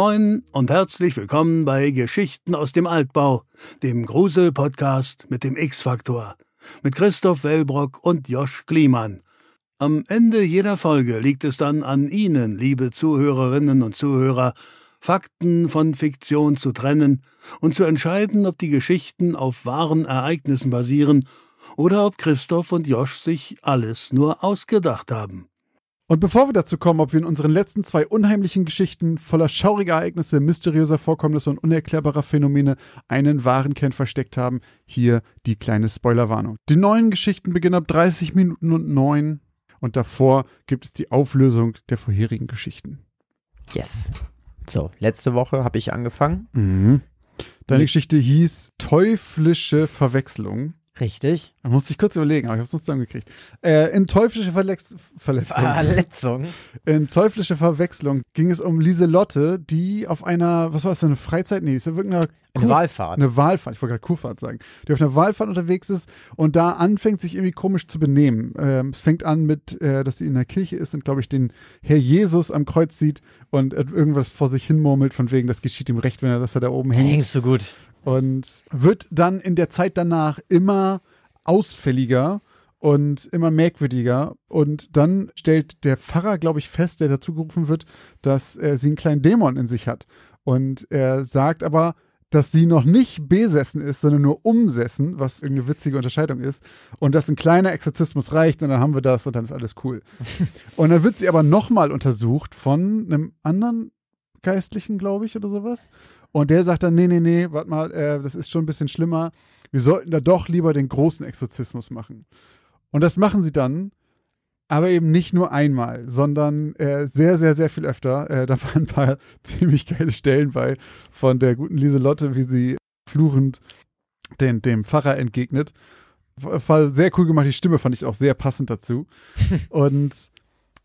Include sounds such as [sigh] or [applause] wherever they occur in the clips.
Moin und herzlich willkommen bei Geschichten aus dem Altbau, dem Grusel-Podcast mit dem X-Faktor, mit Christoph Wellbrock und Josch Kliemann. Am Ende jeder Folge liegt es dann an Ihnen, liebe Zuhörerinnen und Zuhörer, Fakten von Fiktion zu trennen und zu entscheiden, ob die Geschichten auf wahren Ereignissen basieren oder ob Christoph und Josch sich alles nur ausgedacht haben. Und bevor wir dazu kommen, ob wir in unseren letzten zwei unheimlichen Geschichten voller schauriger Ereignisse, mysteriöser Vorkommnisse und unerklärbarer Phänomene einen wahren Kern versteckt haben, hier die kleine Spoilerwarnung. Die neuen Geschichten beginnen ab 30 Minuten und 9 und davor gibt es die Auflösung der vorherigen Geschichten. Yes. So, letzte Woche habe ich angefangen. Mhm. Deine Geschichte hieß Teuflische Verwechslung. Richtig. Da musste ich kurz überlegen, aber ich habe es noch zusammengekriegt. Äh, in teuflische Verlex Verletzung. Verletzung. In teuflische Verwechslung ging es um Lieselotte, die auf einer, was war das, eine Freizeit? Nee, ist ja wirklich eine, eine Kur Wahlfahrt. Eine Wahlfahrt, ich wollte gerade Kurfahrt sagen. Die auf einer Wahlfahrt unterwegs ist und da anfängt, sich irgendwie komisch zu benehmen. Ähm, es fängt an mit, äh, dass sie in der Kirche ist und, glaube ich, den Herr Jesus am Kreuz sieht und irgendwas vor sich hin murmelt, von wegen, das geschieht ihm recht, wenn er, dass er da oben hängt. Hängst du gut. Und wird dann in der Zeit danach immer ausfälliger und immer merkwürdiger. Und dann stellt der Pfarrer, glaube ich, fest, der dazu gerufen wird, dass äh, sie einen kleinen Dämon in sich hat. Und er sagt aber, dass sie noch nicht besessen ist, sondern nur umsessen, was irgendeine witzige Unterscheidung ist. Und dass ein kleiner Exorzismus reicht und dann haben wir das und dann ist alles cool. [laughs] und dann wird sie aber nochmal untersucht von einem anderen Geistlichen, glaube ich, oder sowas. Und der sagt dann, nee, nee, nee, warte mal, äh, das ist schon ein bisschen schlimmer. Wir sollten da doch lieber den großen Exorzismus machen. Und das machen sie dann, aber eben nicht nur einmal, sondern äh, sehr, sehr, sehr viel öfter. Äh, da waren ein paar [laughs] ziemlich geile Stellen bei von der guten Lieselotte, wie sie fluchend den, dem Pfarrer entgegnet. War sehr cool gemacht, die Stimme fand ich auch sehr passend dazu. [laughs] Und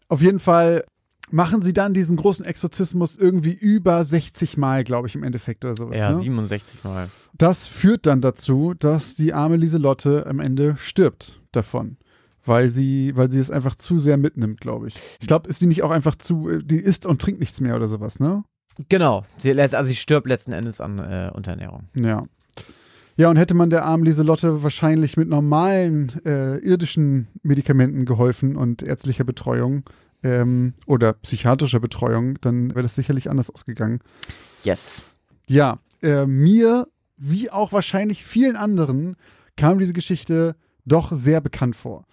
auf jeden Fall machen sie dann diesen großen Exorzismus irgendwie über 60 Mal, glaube ich, im Endeffekt oder sowas. Ja, ne? 67 Mal. Das führt dann dazu, dass die arme Lieselotte am Ende stirbt davon. Weil sie, weil sie es einfach zu sehr mitnimmt, glaube ich. Ich glaube, ist sie nicht auch einfach zu, die isst und trinkt nichts mehr oder sowas, ne? Genau. Sie, also sie stirbt letzten Endes an äh, Unterernährung. Ja. Ja, und hätte man der armen Lieselotte wahrscheinlich mit normalen äh, irdischen Medikamenten geholfen und ärztlicher Betreuung, ähm, oder psychiatrischer Betreuung, dann wäre das sicherlich anders ausgegangen. Yes. Ja, äh, mir, wie auch wahrscheinlich vielen anderen, kam diese Geschichte doch sehr bekannt vor.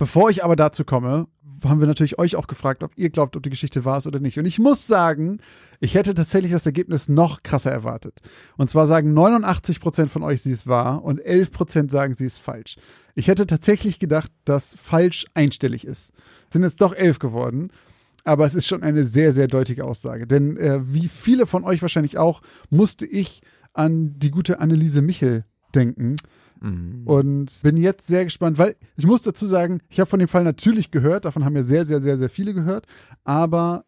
Bevor ich aber dazu komme, haben wir natürlich euch auch gefragt, ob ihr glaubt, ob die Geschichte wahr ist oder nicht. Und ich muss sagen, ich hätte tatsächlich das Ergebnis noch krasser erwartet. Und zwar sagen 89% von euch, sie ist wahr und 11% sagen, sie ist falsch. Ich hätte tatsächlich gedacht, dass falsch einstellig ist. Sind jetzt doch 11 geworden. Aber es ist schon eine sehr, sehr deutliche Aussage. Denn äh, wie viele von euch wahrscheinlich auch, musste ich an die gute Anneliese Michel denken. Mhm. Und bin jetzt sehr gespannt, weil ich muss dazu sagen, ich habe von dem Fall natürlich gehört, davon haben ja sehr, sehr, sehr, sehr viele gehört, aber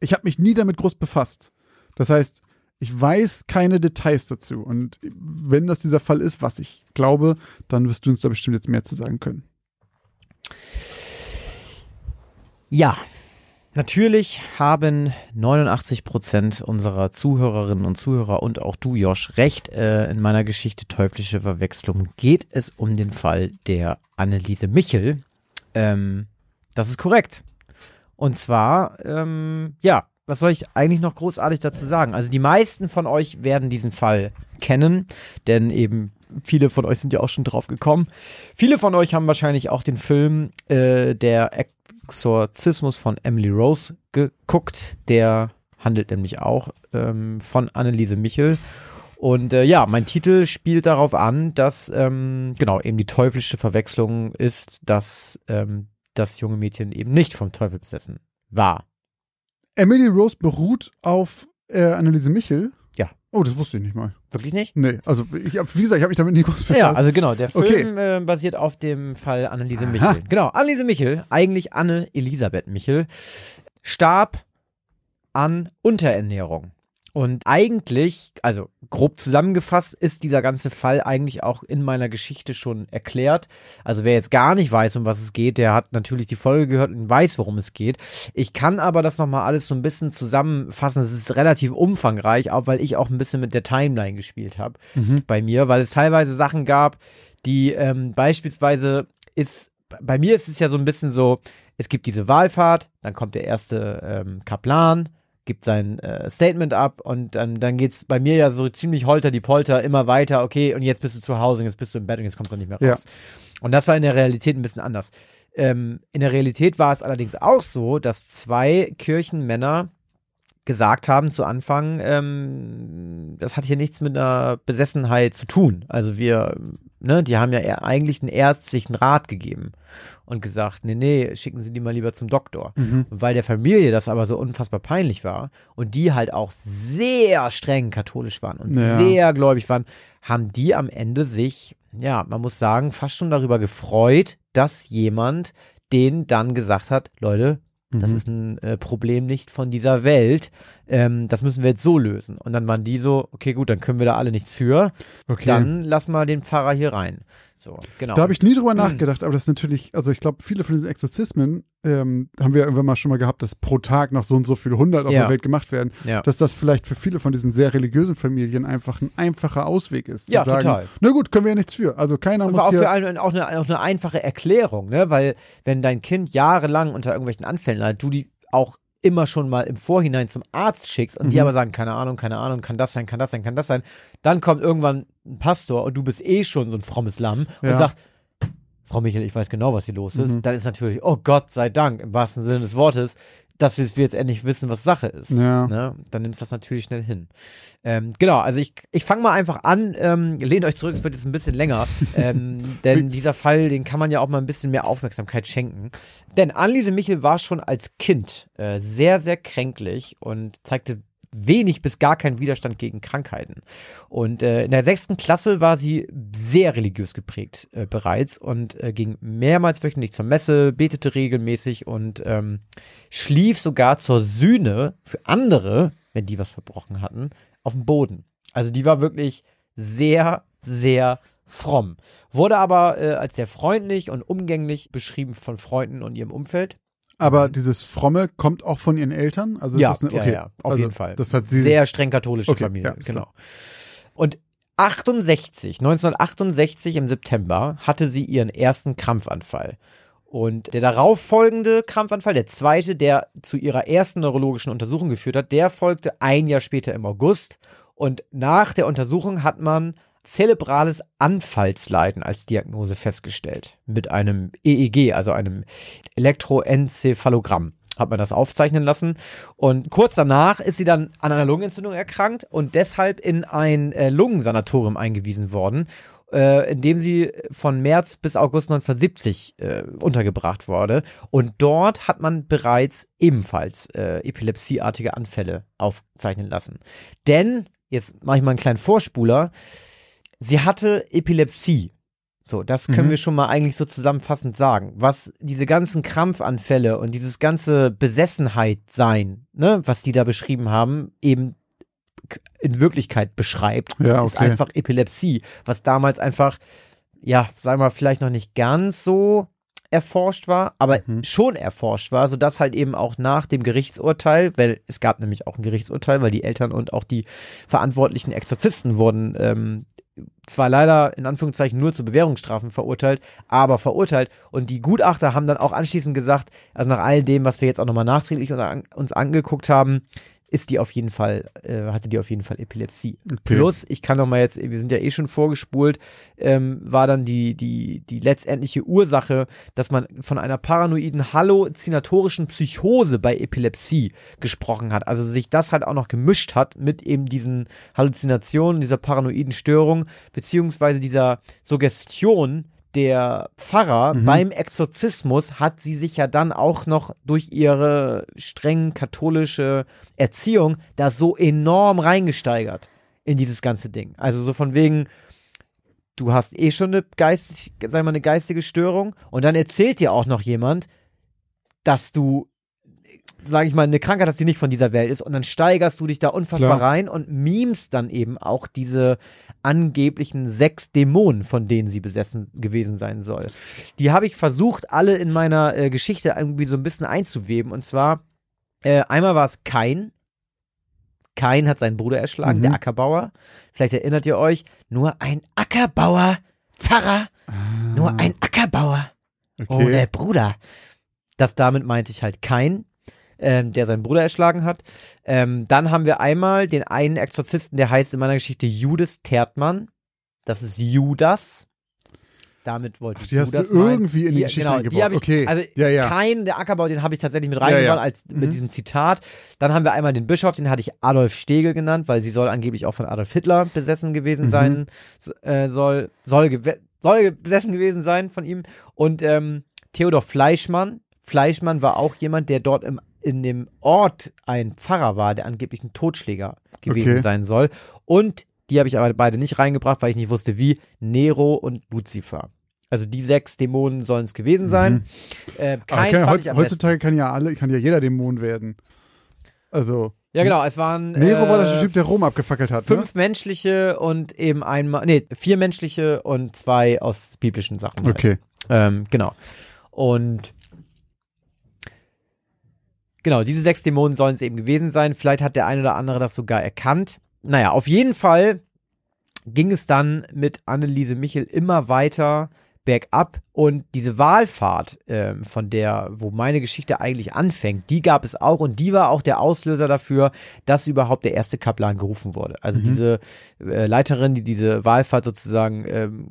ich habe mich nie damit groß befasst. Das heißt, ich weiß keine Details dazu. Und wenn das dieser Fall ist, was ich glaube, dann wirst du uns da bestimmt jetzt mehr zu sagen können. Ja, Natürlich haben 89 Prozent unserer Zuhörerinnen und Zuhörer und auch du, Josh, recht. Äh, in meiner Geschichte Teuflische Verwechslung geht es um den Fall der Anneliese Michel. Ähm, das ist korrekt. Und zwar, ähm, ja, was soll ich eigentlich noch großartig dazu sagen? Also die meisten von euch werden diesen Fall kennen, denn eben viele von euch sind ja auch schon drauf gekommen. Viele von euch haben wahrscheinlich auch den Film äh, Der Exorzismus von Emily Rose geguckt. Der handelt nämlich auch ähm, von Anneliese Michel. Und äh, ja, mein Titel spielt darauf an, dass ähm, genau eben die teuflische Verwechslung ist, dass ähm, das junge Mädchen eben nicht vom Teufel besessen war. Emily Rose beruht auf äh, Anneliese Michel. Ja. Oh, das wusste ich nicht mal. Wirklich nicht? Nee, also ich hab, wie gesagt, ich habe mich damit nie groß befasst. Ja, also genau, der Film Okay. äh, basiert auf dem Fall Anneliese Aha. Michel. Genau, Anneliese Michel, eigentlich Anne Elisabeth Michel, starb an Unterernährung. Und eigentlich, also grob zusammengefasst, ist dieser ganze Fall eigentlich auch in meiner Geschichte schon erklärt. Also wer jetzt gar nicht weiß, um was es geht, der hat natürlich die Folge gehört und weiß, worum es geht. Ich kann aber das nochmal alles so ein bisschen zusammenfassen. Es ist relativ umfangreich, auch weil ich auch ein bisschen mit der Timeline gespielt habe Mhm. bei mir, weil es teilweise Sachen gab, die ähm, beispielsweise ist, bei mir ist es ja so ein bisschen so, es gibt diese Wahlfahrt, dann kommt der erste ähm, Kaplan, gibt sein äh, Statement ab und dann, dann geht's bei mir ja so ziemlich holter die Polter immer weiter, okay, und jetzt bist du zu Hause und jetzt bist du im Bett und jetzt kommst du nicht mehr Ja. raus. Und das war in der Realität ein bisschen anders. Ähm, in der Realität war es allerdings auch so, dass zwei Kirchenmänner gesagt haben zu Anfang, ähm, das hat hier nichts mit einer Besessenheit zu tun. Also wir, ne, die haben ja eigentlich einen ärztlichen Rat gegeben und gesagt, nee, nee, schicken Sie die mal lieber zum Doktor. Mhm. Und weil der Familie das aber so unfassbar peinlich war und die halt auch sehr streng katholisch waren und Ja. sehr gläubig waren, haben die am Ende sich, ja, man muss sagen, fast schon darüber gefreut, dass jemand denen dann gesagt hat, Leute, das Mhm. ist ein äh, Problem nicht von dieser Welt. Ähm, das müssen wir jetzt so lösen. Und dann waren die so, okay, gut, dann können wir da alle nichts für. Okay. Dann lassen wir den Pfarrer hier rein. So, genau. Da habe ich nie drüber nachgedacht, aber das ist natürlich, also ich glaube, viele von diesen Exorzismen ähm, haben wir irgendwann mal schon mal gehabt, dass pro Tag noch so und so viele hundert auf Ja. der Welt gemacht werden. ja. Dass das vielleicht für viele von diesen sehr religiösen Familien einfach ein einfacher Ausweg ist. Zu Ja, sagen, total. Na gut, können wir ja nichts für. Also keiner Und muss war auch hier. für einen auch eine, auch eine einfache Erklärung, ne? Weil wenn dein Kind jahrelang unter irgendwelchen Anfällen leidet, du die auch immer schon mal im Vorhinein zum Arzt schickst und die Mhm. aber sagen, keine Ahnung, keine Ahnung, kann das sein, kann das sein, kann das sein, dann kommt irgendwann ein Pastor und du bist eh schon so ein frommes Lamm Ja. und sagt, Frau Michael, ich weiß genau, was hier los ist, Mhm. dann ist natürlich, oh Gott sei Dank, im wahrsten Sinne des Wortes, dass wir wir jetzt endlich wissen, was Sache ist. Ja. Ne? Dann nimmst du das natürlich schnell hin. Ähm, genau, also ich, ich fange mal einfach an, ähm, lehnt euch zurück, es wird jetzt ein bisschen länger, ähm, [laughs] denn dieser Fall, den kann man ja auch mal ein bisschen mehr Aufmerksamkeit schenken. Denn Anneliese Michel war schon als Kind äh, sehr, sehr kränklich und zeigte wenig bis gar keinen Widerstand gegen Krankheiten. Und äh, in der sechsten Klasse war sie sehr religiös geprägt äh, bereits und äh, ging mehrmals wöchentlich zur Messe, betete regelmäßig und ähm, schlief sogar zur Sühne für andere, wenn die was verbrochen hatten, auf dem Boden. Also die war wirklich sehr, sehr fromm. Wurde aber äh, als sehr freundlich und umgänglich beschrieben von Freunden und ihrem Umfeld. Aber dieses Fromme kommt auch von ihren Eltern? Also ja, eine, ja, okay. ja, auf also, jeden Fall. Das hat sie Sehr streng katholische Okay, Familie, ja, genau. Und 68, 1968 im September hatte sie ihren ersten Krampfanfall. Und der darauffolgende Krampfanfall, der zweite, der zu ihrer ersten neurologischen Untersuchung geführt hat, der folgte ein Jahr später im August. Und nach der Untersuchung hat man zerebrales Anfallsleiden als Diagnose festgestellt. Mit einem EEG, also einem Elektroenzephalogramm hat man das aufzeichnen lassen. Und kurz danach ist sie dann an einer Lungenentzündung erkrankt und deshalb in ein äh, Lungensanatorium eingewiesen worden, äh, in dem sie von März bis August 1970 äh, untergebracht wurde. Und dort hat man bereits ebenfalls äh, epilepsieartige Anfälle aufzeichnen lassen. Denn, jetzt mache ich mal einen kleinen Vorspuler, sie hatte Epilepsie. So, das können Mhm. wir schon mal eigentlich so zusammenfassend sagen. Was diese ganzen Krampfanfälle und dieses ganze Besessenheit sein, ne, was die da beschrieben haben, eben in Wirklichkeit beschreibt, Ja, ist okay. einfach Epilepsie, was damals einfach, ja, sagen wir mal, vielleicht noch nicht ganz so erforscht war, aber Mhm. schon erforscht war, sodass halt eben auch nach dem Gerichtsurteil, weil es gab nämlich auch ein Gerichtsurteil, weil die Eltern und auch die verantwortlichen Exorzisten wurden ähm, zwar leider in Anführungszeichen nur zu Bewährungsstrafen verurteilt, aber verurteilt. Und die Gutachter haben dann auch anschließend gesagt, also nach all dem, was wir jetzt auch nochmal nachträglich uns, an, uns angeguckt haben, ist die auf jeden Fall, äh, hatte die auf jeden Fall Epilepsie. Okay. Plus, ich kann noch mal jetzt, wir sind ja eh schon vorgespult, ähm, war dann die, die, die letztendliche Ursache, dass man von einer paranoiden halluzinatorischen Psychose bei Epilepsie gesprochen hat. Also sich das halt auch noch gemischt hat mit eben diesen Halluzinationen, dieser paranoiden Störung, beziehungsweise dieser Suggestion, der Pfarrer Mhm. beim Exorzismus hat sie sich ja dann auch noch durch ihre streng katholische Erziehung da so enorm reingesteigert in dieses ganze Ding. Also so von wegen, du hast eh schon eine, geistig, sag mal, eine geistige Störung und dann erzählt dir auch noch jemand, dass du sage ich mal, eine Krankheit hast, die nicht von dieser Welt ist und dann steigerst du dich da unfassbar Klar. rein und memst dann eben auch diese angeblichen sechs Dämonen, von denen sie besessen gewesen sein soll. Die habe ich versucht, alle in meiner äh, Geschichte irgendwie so ein bisschen einzuweben und zwar äh, einmal war es Kain. Kain hat seinen Bruder erschlagen, Mhm. der Ackerbauer. Vielleicht erinnert ihr euch, nur ein Ackerbauer, Pfarrer, nur ein Ackerbauer Okay. ohne Bruder. Das damit meinte ich halt Kain, ähm, der seinen Bruder erschlagen hat. Ähm, dann haben wir einmal den einen Exorzisten, der heißt in meiner Geschichte Judas Tertmann. Das ist Judas. Damit wollte Ach, ich die hast du meinen. irgendwie in die Geschichte genau, eingebaut. Die ich, Okay. Also Ja, ja. Kain, der Ackerbau, den habe ich tatsächlich mit Ja, reingebaut ja. als mit Mhm. diesem Zitat. Dann haben wir einmal den Bischof, den hatte ich Adolf Stegel genannt, weil sie soll angeblich auch von Adolf Hitler besessen gewesen Mhm. sein, so- äh, soll, soll, soll besessen gewesen sein von ihm. Und ähm, Theodor Fleischmann. Fleischmann war auch jemand, der dort im, in dem Ort ein Pfarrer war, der angeblich ein Totschläger gewesen Okay. sein soll. Und die habe ich aber beide nicht reingebracht, weil ich nicht wusste, wie. Nero und Lucifer. Also die sechs Dämonen sollen es gewesen sein. Äh, Aber kein kann, fand heut, ich am besten. heutzutage kann ja alle, kann ja jeder Dämon werden. Also, Ja, genau, es waren. Nero war äh, der Typ, der Rom abgefackelt hat, ne? Fünf menschliche und eben einmal, nee, vier menschliche und zwei aus biblischen Sachen. Halt. Okay. Ähm, genau. Und genau, diese sechs Dämonen sollen es eben gewesen sein. Vielleicht hat der eine oder andere das sogar erkannt. Naja, auf jeden Fall ging es dann mit Anneliese Michel immer weiter bergab und diese Wahlfahrt, ähm, von der, wo meine Geschichte eigentlich anfängt, die gab es auch und die war auch der Auslöser dafür, dass überhaupt der erste Kaplan gerufen wurde. Also Mhm. diese äh, Leiterin, die diese Wahlfahrt sozusagen, ähm,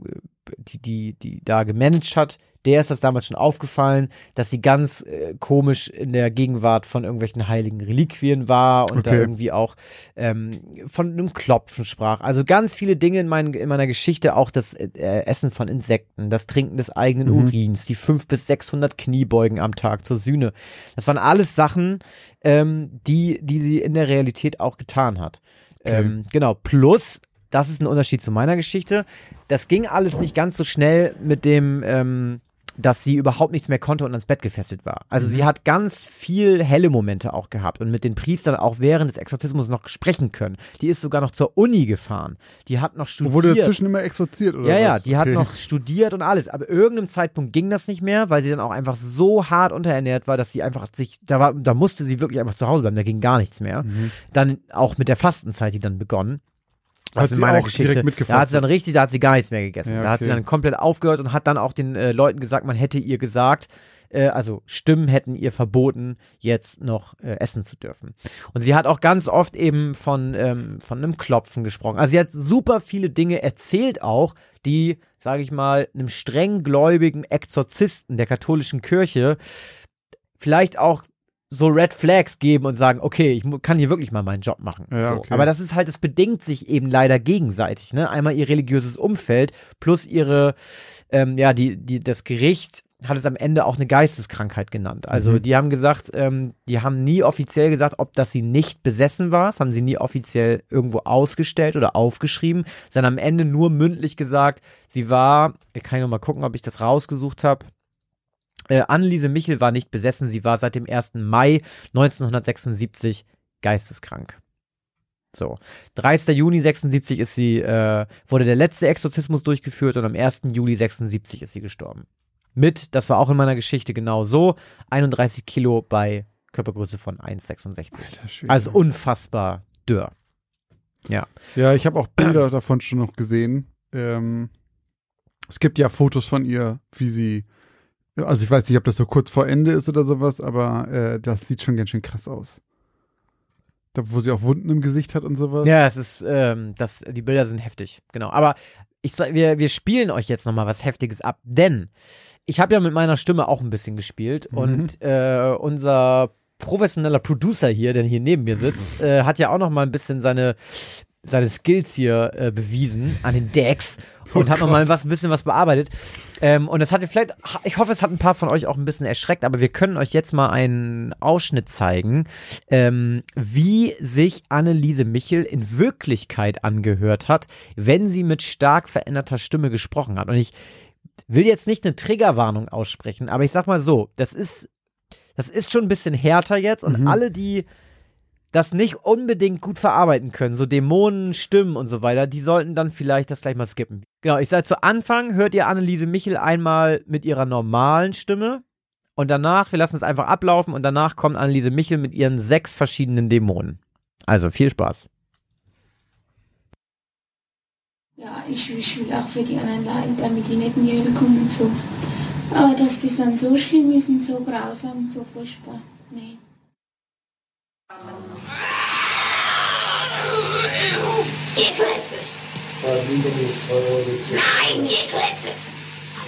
die, die, die da gemanagt hat, der ist das damals schon aufgefallen, dass sie ganz äh, komisch in der Gegenwart von irgendwelchen heiligen Reliquien war und da Okay. irgendwie auch ähm, von einem Klopfen sprach. Also ganz viele Dinge in, mein, in meiner Geschichte, auch das äh, Essen von Insekten, das Trinken des eigenen Mhm. Urins, die fünf bis 600 Kniebeugen am Tag zur Sühne. Das waren alles Sachen, ähm, die, die sie in der Realität auch getan hat. Okay. Ähm, genau, plus, das ist ein Unterschied zu meiner Geschichte, das ging alles nicht ganz so schnell mit dem, ähm, dass sie überhaupt nichts mehr konnte und ans Bett gefesselt war. Also Mhm. sie hat ganz viel helle Momente auch gehabt und mit den Priestern auch während des Exorzismus noch sprechen können. Die ist sogar noch zur Uni gefahren. Die hat noch studiert. Wurde dazwischen immer exorziert, oder Ja, was? ja, die hat Okay. noch studiert und alles. Aber irgendeinem Zeitpunkt ging das nicht mehr, weil sie dann auch einfach so hart unterernährt war, dass sie einfach sich, da war, da musste sie wirklich einfach zu Hause bleiben, da ging gar nichts mehr. Mhm. Dann auch mit der Fastenzeit, die dann begonnen. Hat Was in sie meiner auch Geschichte, direkt da hat mitgefasst? sie dann richtig, da hat sie gar nichts mehr gegessen. Ja, Da hat sie okay. dann komplett aufgehört und hat dann auch den äh, Leuten gesagt, man hätte ihr gesagt, äh, also Stimmen hätten ihr verboten, jetzt noch äh, essen zu dürfen. Und sie hat auch ganz oft eben von, ähm, von einem Klopfen gesprochen. Also sie hat super viele Dinge erzählt auch, die, sage ich mal, einem streng gläubigen Exorzisten der katholischen Kirche vielleicht auch so Red Flags geben und sagen, okay, ich kann hier wirklich mal meinen Job machen. Ja, so. okay. Aber das ist halt, das bedingt sich eben leider gegenseitig. Ne? Einmal ihr religiöses Umfeld plus ihre, ähm, ja, die, die, das Gericht hat es am Ende auch eine Geisteskrankheit genannt. Also Mhm. die haben gesagt, ähm, die haben nie offiziell gesagt, ob das sie nicht besessen war. Das haben sie nie offiziell irgendwo ausgestellt oder aufgeschrieben, sondern am Ende nur mündlich gesagt, sie war, ich kann noch mal gucken, ob ich das rausgesucht habe. Äh, Anneliese Michel war nicht besessen, sie war seit dem 1. Mai 1976 geisteskrank. So. 30. Juni 76 ist sie, äh, wurde der letzte Exorzismus durchgeführt und am 1. Juli 76 ist sie gestorben. Mit, das war auch in meiner Geschichte genau so, 31 Kilo bei Körpergröße von 1,66. Alter Schwede. Also unfassbar dürr. Ja, ich habe auch Bilder davon schon noch gesehen. Ähm, es gibt ja Fotos von ihr, wie sie, also ich weiß nicht, ob das so kurz vor Ende ist oder sowas, aber äh, das sieht schon ganz schön krass aus. Da, wo sie auch Wunden im Gesicht hat und sowas. Ja, es ist, ähm, das, die Bilder sind heftig, genau. Aber ich sag, wir, wir spielen euch jetzt nochmal was Heftiges ab, denn ich habe ja mit meiner Stimme auch ein bisschen gespielt Mhm. und äh, unser professioneller Producer hier, der hier neben mir sitzt, äh, hat ja auch noch mal ein bisschen seine seine Skills hier äh, bewiesen an den Decks [laughs] und Oh hat noch mal Gott. was, ein bisschen was bearbeitet. Ähm, und das hat vielleicht, ich hoffe, es hat ein paar von euch auch ein bisschen erschreckt, aber wir können euch jetzt mal einen Ausschnitt zeigen, ähm, wie sich Anneliese Michel in Wirklichkeit angehört hat, wenn sie mit stark veränderter Stimme gesprochen hat. Und ich will jetzt nicht eine Triggerwarnung aussprechen, aber ich sag mal so, das ist das ist schon ein bisschen härter jetzt und Mhm. alle, die das nicht unbedingt gut verarbeiten können, so Dämonen, Stimmen und so weiter, die sollten dann vielleicht das gleich mal skippen. Genau, ich sage zu Anfang, hört ihr Anneliese Michel einmal mit ihrer normalen Stimme und danach, wir lassen es einfach ablaufen und danach kommt Anneliese Michel mit ihren sechs verschiedenen Dämonen. Also viel Spaß. Ja, ich, ich will auch für die anderen leiden, damit die nicht Hölle kommen und so. Aber dass das dann so schlimm ist und so grausam und so furchtbar, nee. Ihr Klötze! Nein, ihr Klötze!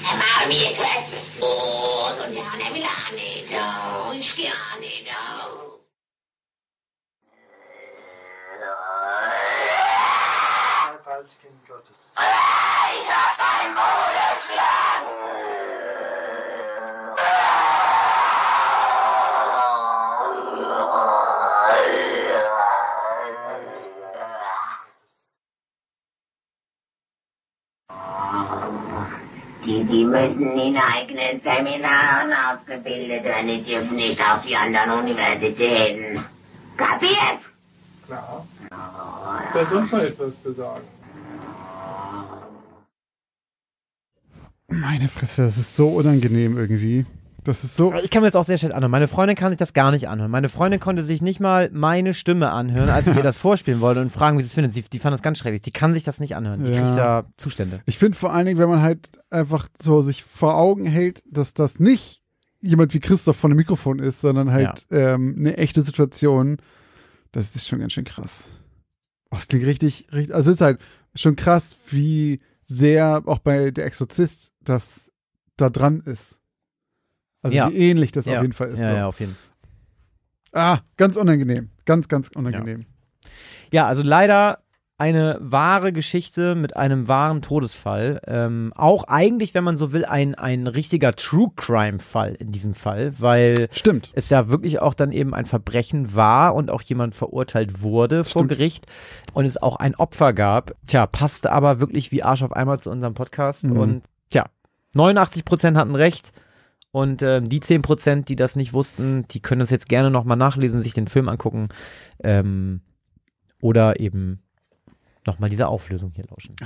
Der Maul, ihr Klötze! Oh, so der Hanne will auch nicht, oh, ich geh auch nicht, oh. Gottes. Ich hab dein Maul Die, müssen in eigenen Seminaren ausgebildet werden, die dürfen nicht auf die anderen Universitäten. Kapiert? Klar. Ist da sonst noch etwas zu sagen? Meine Fresse, das ist so unangenehm irgendwie. Das ist so. Ich kann mir das auch sehr schlecht anhören. Meine Freundin kann sich das gar nicht anhören. Meine Freundin konnte sich nicht mal meine Stimme anhören, als ich ihr [laughs] das vorspielen wollte und fragen, wie sie es findet. Sie, die fand das ganz schrecklich. Die kann sich das nicht anhören. Die Ja. kriegt da Zustände. Ich finde vor allen Dingen, wenn man halt einfach so sich vor Augen hält, dass das nicht jemand wie Christoph von dem Mikrofon ist, sondern halt ähm, eine echte Situation, das ist schon ganz schön krass. Oh, das klingt richtig, richtig, also es ist halt schon krass, wie sehr auch bei der Exorzist das da dran ist. Also Ja. wie ähnlich das ja. auf jeden Fall ist. Ja, so. ja, auf jeden Fall. Ah, ganz unangenehm. Ganz, ganz unangenehm. Ja, also leider eine wahre Geschichte mit einem wahren Todesfall. Ähm, auch eigentlich, wenn man so will, ein, ein richtiger True Crime-Fall in diesem Fall, weil Stimmt. es ja wirklich auch dann eben ein Verbrechen war und auch jemand verurteilt wurde vor Stimmt. Gericht und es auch ein Opfer gab. Tja, passte aber wirklich wie Arsch auf einmal zu unserem Podcast Mhm. und tja, 89 Prozent hatten recht. Und ähm, die 10 Prozent, die das nicht wussten, die können das jetzt gerne nochmal nachlesen, sich den Film angucken. Ähm, oder eben nochmal diese Auflösung hier lauschen. [laughs]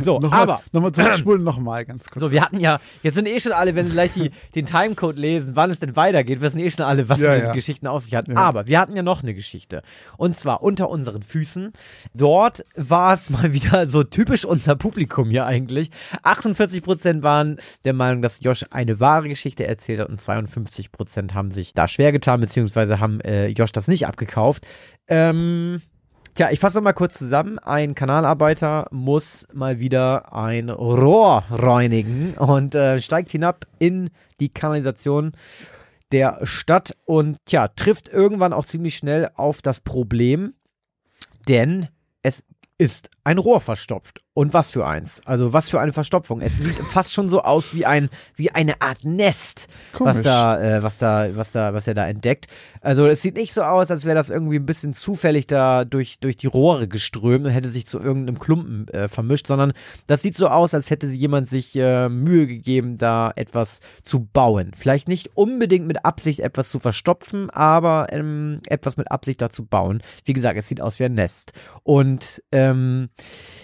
So, Nochmal, aber nochmal zurückspulen, [clears throat] nochmal ganz kurz. so, wir hatten ja, jetzt sind eh schon alle, wenn sie gleich die, den Timecode lesen, wann es denn weitergeht, wissen eh schon alle, was Ja, mit ja. den Geschichten auf sich hat. Ja. Aber wir hatten ja noch eine Geschichte. Und zwar unter unseren Füßen. Dort war es mal wieder so typisch unser Publikum hier eigentlich. 48 Prozent waren der Meinung, dass Josh eine wahre Geschichte erzählt hat und 52 Prozent haben sich da schwer getan, beziehungsweise haben äh, Josh das nicht abgekauft. Ähm, Tja, ich fasse mal kurz zusammen. Ein Kanalarbeiter muss mal wieder ein Rohr reinigen und äh, steigt hinab in die Kanalisation der Stadt und tja, trifft irgendwann auch ziemlich schnell auf das Problem, denn es ist ein Rohr verstopft. Und was für eins? Also was für eine Verstopfung. Es sieht [laughs] fast schon so aus wie ein wie eine Art Nest, was Komisch. da äh, was da was da was er da entdeckt. Also es sieht nicht so aus, als wäre das irgendwie ein bisschen zufällig da durch durch die Rohre geströmt und hätte sich zu irgendeinem Klumpen äh, vermischt, sondern das sieht so aus, als hätte jemand sich äh, Mühe gegeben, da etwas zu bauen. Vielleicht nicht unbedingt mit Absicht etwas zu verstopfen, aber ähm, etwas mit Absicht dazu bauen. Wie gesagt, es sieht aus wie ein Nest. Und ähm,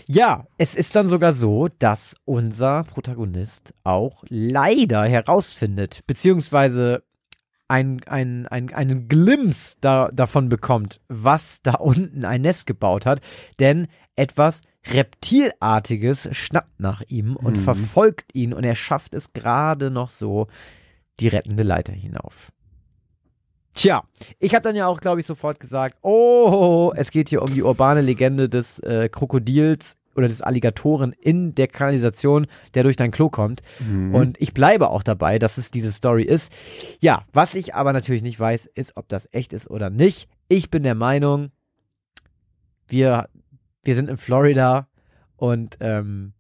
ja, es ist dann sogar so, dass unser Protagonist auch leider herausfindet, beziehungsweise ein, ein, ein, einen Glimpse da, davon bekommt, was da unten ein Nest gebaut hat. Denn etwas Reptilartiges schnappt nach ihm und Mhm. verfolgt ihn und er schafft es gerade noch so die rettende Leiter hinauf. Tja, ich habe dann ja auch, glaube ich, sofort gesagt, oh, es geht hier um die urbane Legende des äh, Krokodils oder des Alligatoren in der Kanalisation, der durch dein Klo kommt. Mhm. Und ich bleibe auch dabei, dass es diese Story ist. Ja, was ich aber natürlich nicht weiß, ist, ob das echt ist oder nicht. Ich bin der Meinung, wir, wir sind in Florida und ähm,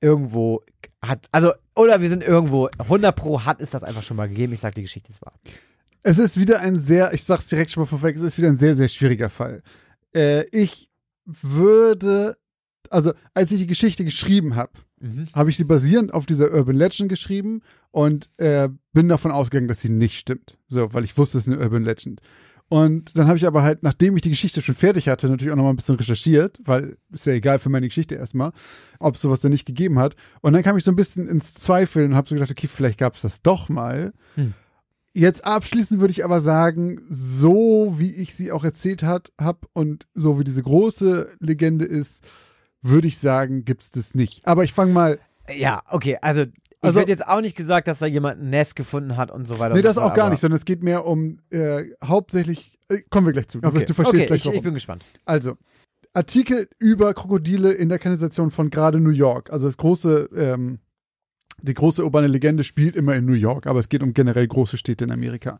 irgendwo hat, also, oder wir sind irgendwo, 100 Pro hat es das einfach schon mal gegeben. Ich sag, die Geschichte ist wahr. Es ist wieder ein sehr, ich sag's direkt schon mal vorweg, es ist wieder ein sehr, sehr schwieriger Fall. Äh, ich würde, also als ich die Geschichte geschrieben habe, Mhm. habe ich sie basierend auf dieser Urban Legend geschrieben und äh, bin davon ausgegangen, dass sie nicht stimmt. So, weil ich wusste, es ist eine Urban Legend. Und dann habe ich aber halt, nachdem ich die Geschichte schon fertig hatte, natürlich auch noch mal ein bisschen recherchiert, weil ist ja egal für meine Geschichte erstmal, ob es sowas denn nicht gegeben hat. Und dann kam ich so ein bisschen ins Zweifeln und habe so gedacht, okay, vielleicht gab es das doch mal. Hm. Jetzt abschließend würde ich aber sagen, so wie ich sie auch erzählt hat, hab und so wie diese große Legende ist, würde ich sagen, gibt es das nicht. Aber ich fange mal Ja, okay, also ich Also- hätte jetzt auch nicht gesagt, dass da jemand ein Nest gefunden hat und so weiter. Nee, so das fort, auch gar nicht, sondern es geht mehr um äh, hauptsächlich. Äh, kommen wir gleich zu. Du, Okay, du verstehst okay gleich ich, warum. ich bin gespannt. also, Artikel über Krokodile in der Kanalisation von gerade New York. Also das große, ähm, die große urbane Legende spielt immer in New York, aber es geht um generell große Städte in Amerika.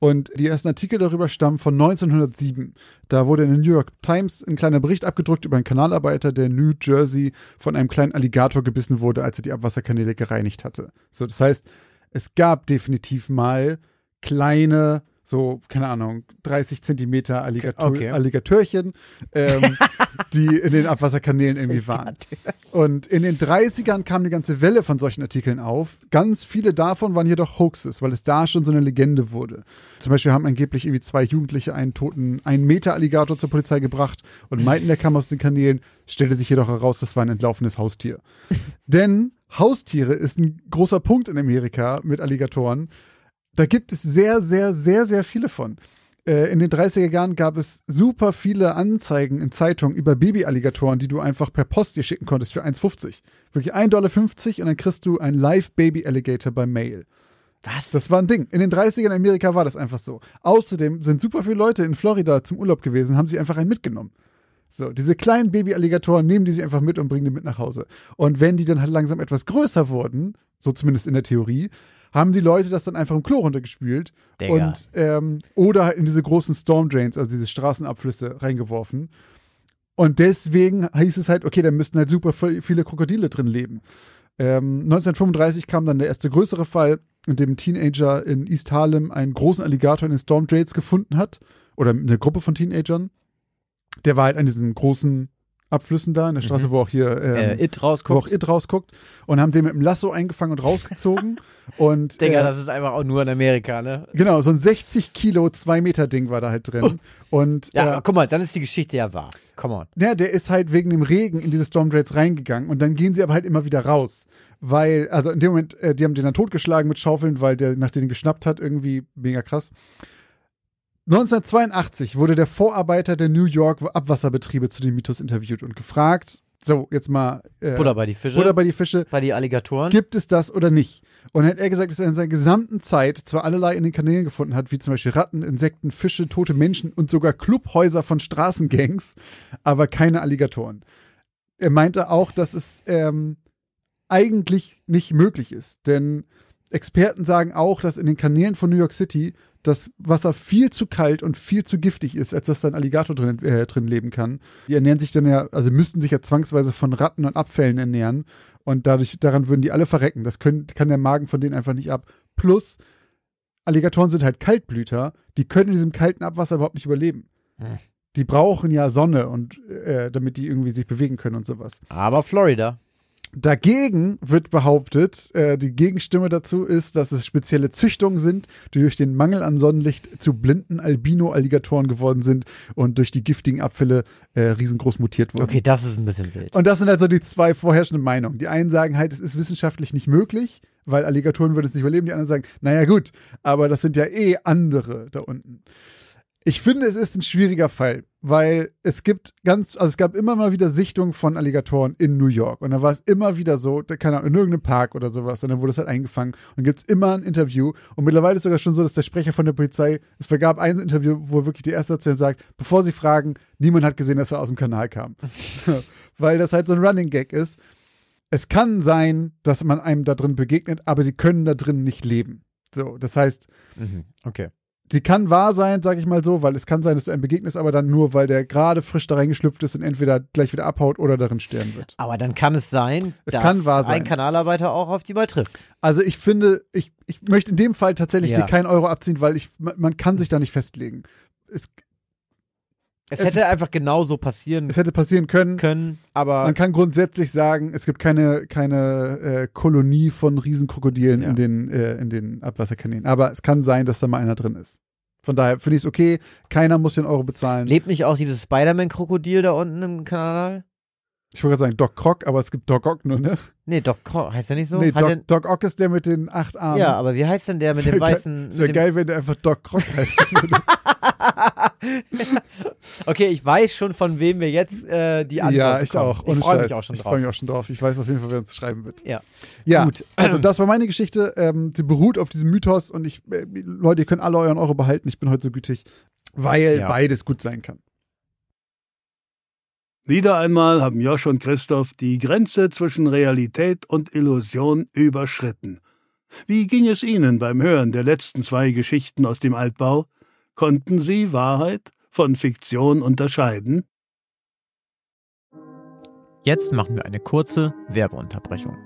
Und die ersten Artikel darüber stammen von 1907. Da wurde in der New York Times ein kleiner Bericht abgedruckt über einen Kanalarbeiter, der in New Jersey von einem kleinen Alligator gebissen wurde, als er die Abwasserkanäle gereinigt hatte. So, das heißt, es gab definitiv mal kleine, so, keine Ahnung, 30 Zentimeter Alligator Okay. Alligatörchen, ähm, [laughs] die in den Abwasserkanälen irgendwie waren. Und in den 30ern kam eine ganze Welle von solchen Artikeln auf. Ganz viele davon waren jedoch Hoaxes, weil es da schon so eine Legende wurde. Zum Beispiel haben angeblich irgendwie zwei Jugendliche einen toten 1 Meter Alligator zur Polizei gebracht und meinten, der kam aus den Kanälen, stellte sich jedoch heraus, das war ein entlaufenes Haustier. [laughs] Denn Haustiere ist ein großer Punkt in Amerika mit Alligatoren. Da gibt es sehr, sehr, sehr, sehr viele von. Äh, In den 30er Jahren gab es super viele Anzeigen in Zeitungen über Babyalligatoren, die du einfach per Post dir schicken konntest für 1,50. Wirklich 1,50 Dollar und dann kriegst du ein Live-Baby-Alligator bei Mail. Was? Das war ein Ding. In den 30ern in Amerika war das einfach so. Außerdem sind super viele Leute in Florida zum Urlaub gewesen, haben sie einfach einen mitgenommen. So, diese kleinen Baby-Alligatoren nehmen die sich einfach mit und bringen die mit nach Hause. Und wenn die dann halt langsam etwas größer wurden, so zumindest in der Theorie, haben die Leute das dann einfach im Klo runtergespült Digga. und ähm, oder in diese großen Storm Drains, also diese Straßenabflüsse reingeworfen. Und deswegen hieß es halt, okay, da müssten halt super viel- viele Krokodile drin leben. Ähm, 1935 kam dann der erste größere Fall, in dem ein Teenager in East Harlem einen großen Alligator in den Storm Drains gefunden hat. Oder eine Gruppe von Teenagern. Der war halt an diesen großen Abflüssen da, in der Straße, Mhm. wo auch hier ähm, äh, It wo auch rausguckt. It rausguckt. Und haben den mit dem Lasso eingefangen und rausgezogen. [laughs] und Digga, äh, das ist einfach auch nur in Amerika, ne? Genau, so ein 60 Kilo, 2 Meter Ding war da halt drin. Und Ja, äh, guck mal, dann ist die Geschichte ja wahr. Come on. ja, der ist halt wegen dem Regen in diese Storm Drains reingegangen und dann gehen sie aber halt immer wieder raus. Weil, also in dem Moment, äh, die haben den dann totgeschlagen mit Schaufeln, weil der nach denen geschnappt hat, irgendwie mega krass. 1982 wurde der Vorarbeiter der New York Abwasserbetriebe zu dem Mythos interviewt und gefragt, so, jetzt mal äh, Butter bei die Fische. Butter bei die Fische, bei die Alligatoren. gibt es das oder nicht? Und dann hat er gesagt, dass er in seiner gesamten Zeit zwar allerlei in den Kanälen gefunden hat, wie zum Beispiel Ratten, Insekten, Fische, tote Menschen und sogar Clubhäuser von Straßengangs, aber keine Alligatoren. Er meinte auch, dass es ähm, eigentlich nicht möglich ist, denn Experten sagen auch, dass in den Kanälen von New York City das Wasser viel zu kalt und viel zu giftig ist, als dass da ein Alligator drin, äh, drin leben kann. Die ernähren sich dann ja, also müssten sich ja zwangsweise von Ratten und Abfällen ernähren und dadurch, daran würden die alle verrecken. Das können, kann der Magen von denen einfach nicht ab. Plus, Alligatoren sind halt Kaltblüter, die können in diesem kalten Abwasser überhaupt nicht überleben. Hm. Die brauchen ja Sonne und äh, damit die irgendwie sich bewegen können und sowas. Aber Florida. Dagegen wird behauptet, äh, die Gegenstimme dazu ist, dass es spezielle Züchtungen sind, die durch den Mangel an Sonnenlicht zu blinden Albino-Alligatoren geworden sind und durch die giftigen Abfälle äh, riesengroß mutiert wurden. Okay, das ist ein bisschen wild. Und das sind also die zwei vorherrschenden Meinungen. Die einen sagen halt, es ist wissenschaftlich nicht möglich, weil Alligatoren würden es nicht überleben. Die anderen sagen, naja gut, aber das sind ja eh andere da unten. Ich finde, es ist ein schwieriger Fall, weil es gibt ganz, also es gab immer mal wieder Sichtungen von Alligatoren in New York. Und da war es immer wieder so, keine Ahnung, in irgendeinem Park oder sowas. Und dann wurde es halt eingefangen. Und gibt es immer ein Interview. Und mittlerweile ist sogar schon so, dass der Sprecher von der Polizei, es vergab ein Interview, wo wirklich die erste Erzähler sagt, bevor sie fragen, niemand hat gesehen, dass er aus dem Kanal kam. [laughs] weil das halt so ein Running Gag ist. Es kann sein, dass man einem da drin begegnet, aber sie können da drin nicht leben. So, das heißt, Mhm. Okay. Sie kann wahr sein, sag ich mal so, weil es kann sein, dass du einem begegnest, aber dann nur, weil der gerade frisch da reingeschlüpft ist und entweder gleich wieder abhaut oder darin sterben wird. Aber dann kann es sein, Es dass kann wahr sein. ein Kanalarbeiter auch auf die mal trifft. Also ich finde, ich, ich möchte in dem Fall tatsächlich Ja. dir keinen Euro abziehen, weil ich, man, man kann sich da nicht festlegen. Es, Es, Es- hätte einfach genauso passieren Es hätte passieren können. können, aber Man kann grundsätzlich sagen, es gibt keine, keine äh, Kolonie von Riesenkrokodilen Ja. in, den, äh, in den Abwasserkanälen. Aber es kann sein, dass da mal einer drin ist. Von daher finde ich es okay. Keiner muss den Euro bezahlen. lebt nicht auch dieses Spider-Man-Krokodil da unten im Kanal? Ich wollte gerade sagen Doc Croc, aber es gibt Doc Ock nur, ne? Nee, Doc Cro- heißt der nicht so? nee, Hat Doc, Doc Ock ist der mit den acht Armen. ja, aber wie heißt denn der mit dem ja weißen. Ist ja geil, wenn der einfach Doc Croc heißt. [laughs] okay, ich weiß schon, von wem wir jetzt äh, die Antwort ja, ich bekommen. auch. Ich Ohne freue Scheiß. mich auch schon Ich drauf. freue mich auch schon drauf. Ich weiß auf jeden Fall, wer uns schreiben wird. Ja. Ja, Gut. also das war meine Geschichte. Ähm, sie beruht auf diesem Mythos und ich, äh, Leute, ihr könnt alle euren Euro behalten. Ich bin heute so gütig, weil Ja. beides gut sein kann. Wieder einmal haben Josch und Christoph die Grenze zwischen Realität und Illusion überschritten. Wie ging es Ihnen beim Hören der letzten zwei Geschichten aus dem Altbau? Konnten Sie Wahrheit von Fiktion unterscheiden? Jetzt machen wir eine kurze Werbeunterbrechung.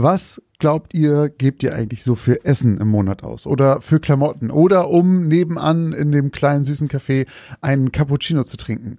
Was glaubt ihr, gebt ihr eigentlich so für Essen im Monat aus? Oder für Klamotten? Oder um nebenan in dem kleinen süßen Café einen Cappuccino zu trinken?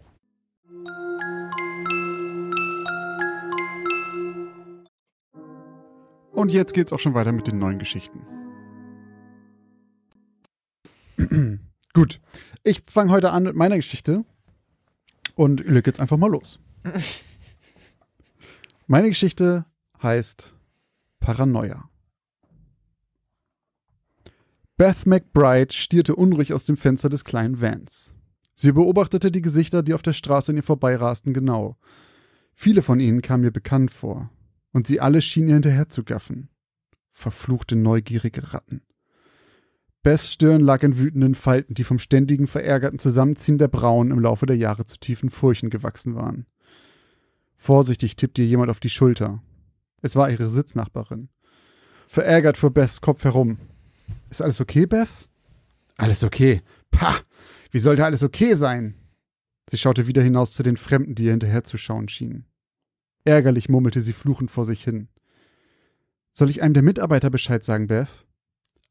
Und jetzt geht's auch schon weiter mit den neuen Geschichten. [clears throat] Gut, ich fange heute an mit meiner Geschichte und leg jetzt einfach mal los. [laughs] Meine Geschichte heißt Paranoia. Beth McBride stierte unruhig aus dem Fenster des kleinen Vans. Sie beobachtete die Gesichter, die auf der Straße an ihr vorbeirasten, genau. Viele von ihnen kamen ihr bekannt vor, und sie alle schienen ihr hinterher zu gaffen. Verfluchte neugierige Ratten. Beths Stirn lag in wütenden Falten, die vom ständigen, verärgerten Zusammenziehen der Brauen im Laufe der Jahre zu tiefen Furchen gewachsen waren. Vorsichtig tippte ihr jemand auf die Schulter. Es war ihre Sitznachbarin. Verärgert fuhr Beths Kopf herum. Ist alles okay, Beth? Alles okay. Pah! Wie sollte alles okay sein? Sie schaute wieder hinaus zu den Fremden, die ihr hinterherzuschauen schienen. Ärgerlich murmelte sie fluchend vor sich hin. Soll ich einem der Mitarbeiter Bescheid sagen, Beth?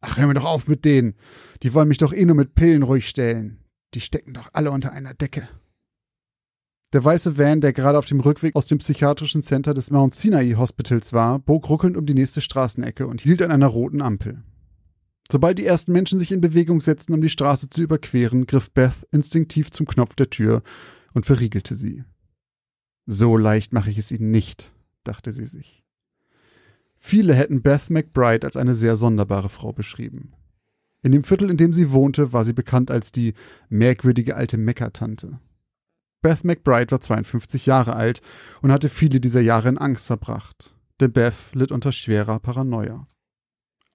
Ach, hör mir doch auf mit denen. Die wollen mich doch eh nur mit Pillen ruhig stellen. Die stecken doch alle unter einer Decke. Der weiße Van, der gerade auf dem Rückweg aus dem psychiatrischen Center des Mount Sinai Hospitals war, bog ruckelnd um die nächste Straßenecke und hielt an einer roten Ampel. Sobald die ersten Menschen sich in Bewegung setzten, um die Straße zu überqueren, griff Beth instinktiv zum Knopf der Tür und verriegelte sie. So leicht mache ich es ihnen nicht, dachte sie sich. Viele hätten Beth McBride als eine sehr sonderbare Frau beschrieben. In dem Viertel, in dem sie wohnte, war sie bekannt als die merkwürdige alte Meckertante. Beth McBride war 52 Jahre alt und hatte viele dieser Jahre in Angst verbracht, denn Beth litt unter schwerer Paranoia.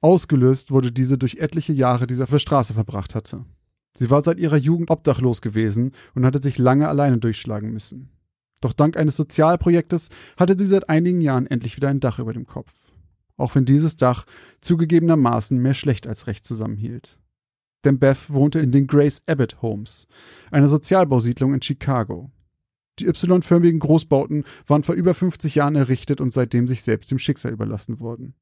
Ausgelöst wurde diese durch etliche Jahre, die sie auf der Straße verbracht hatte. Sie war seit ihrer Jugend obdachlos gewesen und hatte sich lange alleine durchschlagen müssen. Doch dank eines Sozialprojektes hatte sie seit einigen Jahren endlich wieder ein Dach über dem Kopf. Auch wenn dieses Dach zugegebenermaßen mehr schlecht als recht zusammenhielt. Denn Beth wohnte in den Grace Abbott Homes, einer Sozialbausiedlung in Chicago. Die Y-förmigen Großbauten waren vor über 50 Jahren errichtet und seitdem sich selbst dem Schicksal überlassen worden.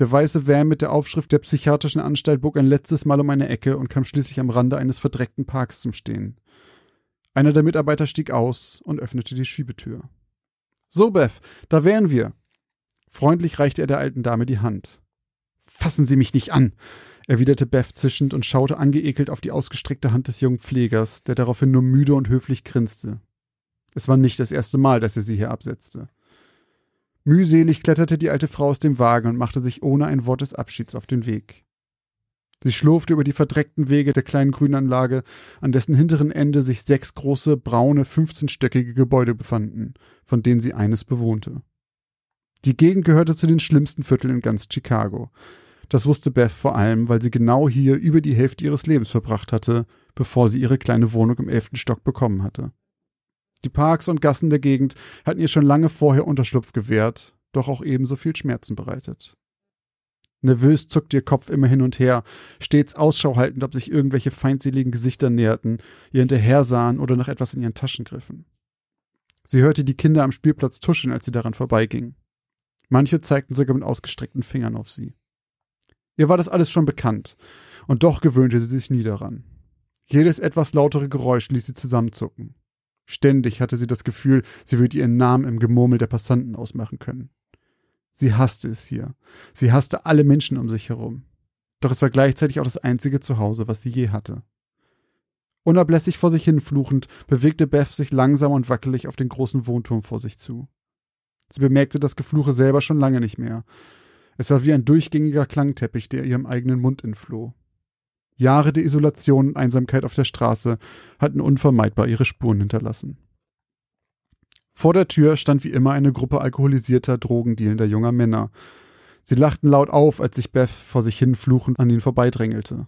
Der weiße Van mit der Aufschrift der psychiatrischen Anstalt bog ein letztes Mal um eine Ecke und kam schließlich am Rande eines verdreckten Parks zum Stehen. Einer der Mitarbeiter stieg aus und öffnete die Schiebetür. So, Beth, da wären wir. Freundlich reichte er der alten Dame die Hand. Fassen Sie mich nicht an, erwiderte Beth zischend und schaute angeekelt auf die ausgestreckte Hand des jungen Pflegers, der daraufhin nur müde und höflich grinste. Es war nicht das erste Mal, dass er sie hier absetzte. Mühselig kletterte die alte Frau aus dem Wagen und machte sich ohne ein Wort des Abschieds auf den Weg. Sie schlurfte über die verdreckten Wege der kleinen Grünanlage, an dessen hinteren Ende sich sechs große, braune, fünfzehnstöckige Gebäude befanden, von denen sie eines bewohnte. Die Gegend gehörte zu den schlimmsten Vierteln in ganz Chicago. Das wusste Beth vor allem, weil sie genau hier über die Hälfte ihres Lebens verbracht hatte, bevor sie ihre kleine Wohnung im elften Stock bekommen hatte. Die Parks und Gassen der Gegend hatten ihr schon lange vorher Unterschlupf gewährt, doch auch ebenso viel Schmerzen bereitet. Nervös zuckte ihr Kopf immer hin und her, stets Ausschau haltend, ob sich irgendwelche feindseligen Gesichter näherten, ihr hinterher sahen oder nach etwas in ihren Taschen griffen. Sie hörte die Kinder am Spielplatz tuscheln, als sie daran vorbeiging. Manche zeigten sogar mit ausgestreckten Fingern auf sie. Ihr war das alles schon bekannt, und doch gewöhnte sie sich nie daran. Jedes etwas lautere Geräusch ließ sie zusammenzucken. Ständig hatte sie das Gefühl, sie würde ihren Namen im Gemurmel der Passanten ausmachen können. Sie hasste es hier. Sie hasste alle Menschen um sich herum. Doch es war gleichzeitig auch das einzige Zuhause, was sie je hatte. Unablässig vor sich hinfluchend bewegte Beth sich langsam und wackelig auf den großen Wohnturm vor sich zu. Sie bemerkte das Gefluche selber schon lange nicht mehr. Es war wie ein durchgängiger Klangteppich, der ihrem eigenen Mund entfloh. Jahre der Isolation und Einsamkeit auf der Straße hatten unvermeidbar ihre Spuren hinterlassen. Vor der Tür stand wie immer eine Gruppe alkoholisierter, drogendealender junger Männer. Sie lachten laut auf, als sich Beth vor sich hin fluchend an ihnen vorbeidrängelte.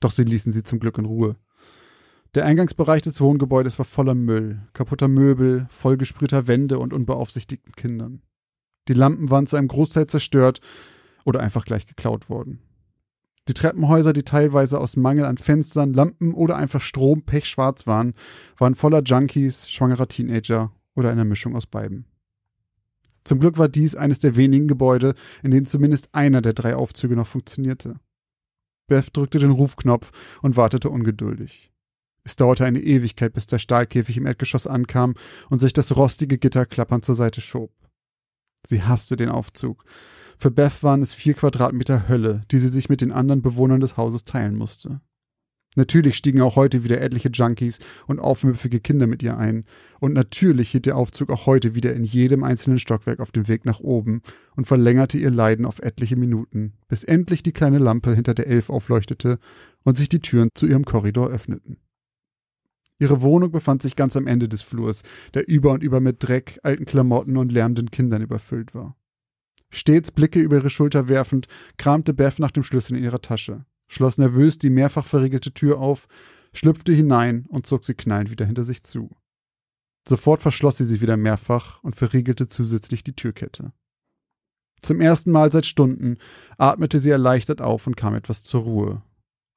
Doch sie ließen sie zum Glück in Ruhe. Der Eingangsbereich des Wohngebäudes war voller Müll, kaputter Möbel, vollgesprühter Wände und unbeaufsichtigten Kindern. Die Lampen waren zu einem Großteil zerstört oder einfach gleich geklaut worden. Die Treppenhäuser, die teilweise aus Mangel an Fenstern, Lampen oder einfach Strom pechschwarz waren, waren voller Junkies, schwangerer Teenager oder einer Mischung aus beiden. Zum Glück war dies eines der wenigen Gebäude, in denen zumindest einer der drei Aufzüge noch funktionierte. Beth drückte den Rufknopf und wartete ungeduldig. Es dauerte eine Ewigkeit, bis der Stahlkäfig im Erdgeschoss ankam und sich das rostige Gitter klappernd zur Seite schob. Sie hasste den Aufzug. Für Beth waren es vier Quadratmeter Hölle, die sie sich mit den anderen Bewohnern des Hauses teilen musste. Natürlich stiegen auch heute wieder etliche Junkies und aufmüpfige Kinder mit ihr ein. Und natürlich hielt der Aufzug auch heute wieder in jedem einzelnen Stockwerk auf dem Weg nach oben und verlängerte ihr Leiden auf etliche Minuten, bis endlich die kleine Lampe hinter der Elf aufleuchtete und sich die Türen zu ihrem Korridor öffneten. Ihre Wohnung befand sich ganz am Ende des Flurs, der über und über mit Dreck, alten Klamotten und lärmenden Kindern überfüllt war. Stets Blicke über ihre Schulter werfend, kramte Beth nach dem Schlüssel in ihrer Tasche schloss nervös die mehrfach verriegelte Tür auf, schlüpfte hinein und zog sie knallend wieder hinter sich zu. Sofort verschloss sie sie wieder mehrfach und verriegelte zusätzlich die Türkette. Zum ersten Mal seit Stunden atmete sie erleichtert auf und kam etwas zur Ruhe,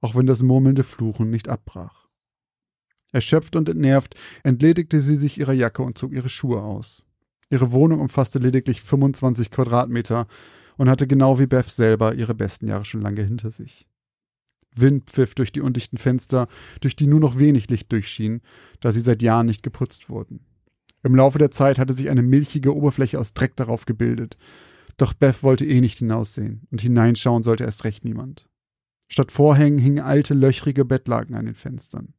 auch wenn das murmelnde Fluchen nicht abbrach. Erschöpft und entnervt entledigte sie sich ihrer Jacke und zog ihre Schuhe aus. Ihre Wohnung umfasste lediglich 25 Quadratmeter und hatte genau wie Beth selber ihre besten Jahre schon lange hinter sich. Wind pfiff durch die undichten Fenster, durch die nur noch wenig Licht durchschien, da sie seit Jahren nicht geputzt wurden. Im Laufe der Zeit hatte sich eine milchige Oberfläche aus Dreck darauf gebildet. Doch Beth wollte eh nicht hinaussehen, und hineinschauen sollte erst recht niemand. Statt Vorhängen hingen alte, löchrige Bettlaken an den Fenstern.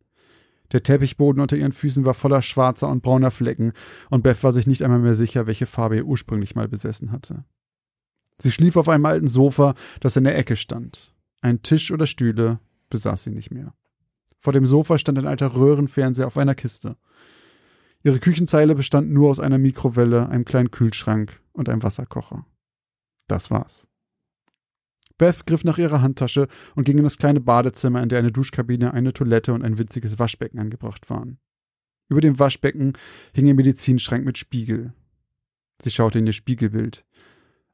Der Teppichboden unter ihren Füßen war voller schwarzer und brauner Flecken, und Beth war sich nicht einmal mehr sicher, welche Farbe er ursprünglich mal besessen hatte. Sie schlief auf einem alten Sofa, das in der Ecke stand. Ein Tisch oder Stühle besaß sie nicht mehr. Vor dem Sofa stand ein alter Röhrenfernseher auf einer Kiste. Ihre Küchenzeile bestand nur aus einer Mikrowelle, einem kleinen Kühlschrank und einem Wasserkocher. Das war's. Beth griff nach ihrer Handtasche und ging in das kleine Badezimmer, in der eine Duschkabine, eine Toilette und ein winziges Waschbecken angebracht waren. Über dem Waschbecken hing ein Medizinschrank mit Spiegel. Sie schaute in ihr Spiegelbild.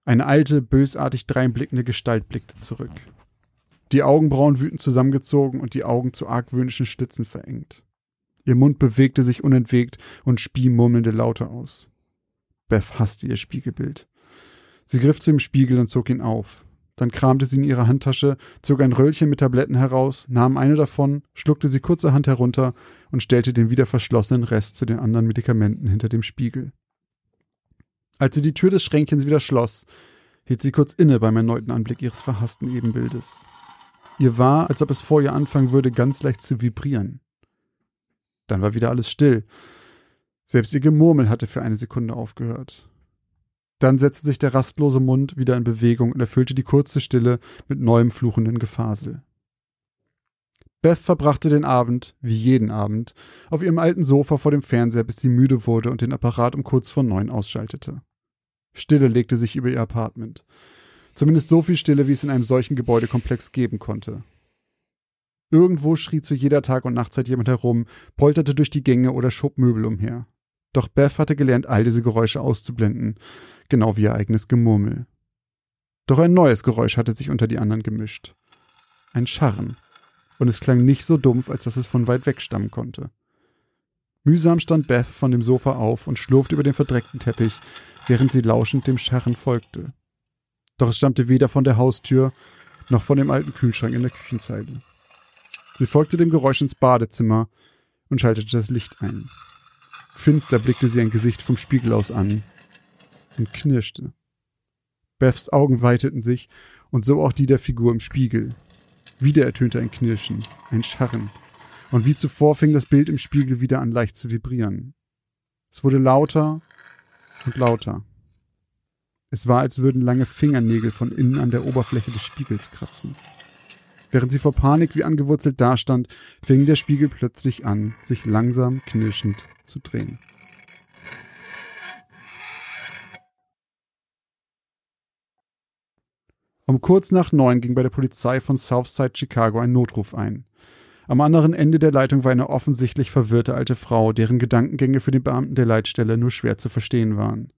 Eine alte, bösartig dreinblickende Gestalt blickte zurück die Augenbrauen wütend zusammengezogen und die Augen zu argwöhnischen Schlitzen verengt. Ihr Mund bewegte sich unentwegt und spie murmelnde Laute aus. Beth hasste ihr Spiegelbild. Sie griff zu dem Spiegel und zog ihn auf. Dann kramte sie in ihrer Handtasche, zog ein Röllchen mit Tabletten heraus, nahm eine davon, schluckte sie kurzerhand herunter und stellte den wieder verschlossenen Rest zu den anderen Medikamenten hinter dem Spiegel. Als sie die Tür des Schränkchens wieder schloss, hielt sie kurz inne beim erneuten Anblick ihres verhassten Ebenbildes. Ihr war, als ob es vor ihr anfangen würde, ganz leicht zu vibrieren. Dann war wieder alles still. Selbst ihr Gemurmel hatte für eine Sekunde aufgehört. Dann setzte sich der rastlose Mund wieder in Bewegung und erfüllte die kurze Stille mit neuem fluchenden Gefasel. Beth verbrachte den Abend, wie jeden Abend, auf ihrem alten Sofa vor dem Fernseher, bis sie müde wurde und den Apparat um kurz vor neun ausschaltete. Stille legte sich über ihr Apartment. Zumindest so viel Stille, wie es in einem solchen Gebäudekomplex geben konnte. Irgendwo schrie zu jeder Tag- und Nachtzeit jemand herum, polterte durch die Gänge oder schob Möbel umher. Doch Beth hatte gelernt, all diese Geräusche auszublenden, genau wie ihr eigenes Gemurmel. Doch ein neues Geräusch hatte sich unter die anderen gemischt. Ein Scharren. Und es klang nicht so dumpf, als dass es von weit weg stammen konnte. Mühsam stand Beth von dem Sofa auf und schlurfte über den verdreckten Teppich, während sie lauschend dem Scharren folgte. Doch es stammte weder von der Haustür noch von dem alten Kühlschrank in der Küchenzeile. Sie folgte dem Geräusch ins Badezimmer und schaltete das Licht ein. Finster blickte sie ein Gesicht vom Spiegel aus an und knirschte. Beths Augen weiteten sich und so auch die der Figur im Spiegel. Wieder ertönte ein Knirschen, ein Scharren. Und wie zuvor fing das Bild im Spiegel wieder an leicht zu vibrieren. Es wurde lauter und lauter. Es war, als würden lange Fingernägel von innen an der Oberfläche des Spiegels kratzen. Während sie vor Panik wie angewurzelt dastand, fing der Spiegel plötzlich an, sich langsam knirschend zu drehen. Um kurz nach neun ging bei der Polizei von Southside Chicago ein Notruf ein. Am anderen Ende der Leitung war eine offensichtlich verwirrte alte Frau, deren Gedankengänge für den Beamten der Leitstelle nur schwer zu verstehen waren.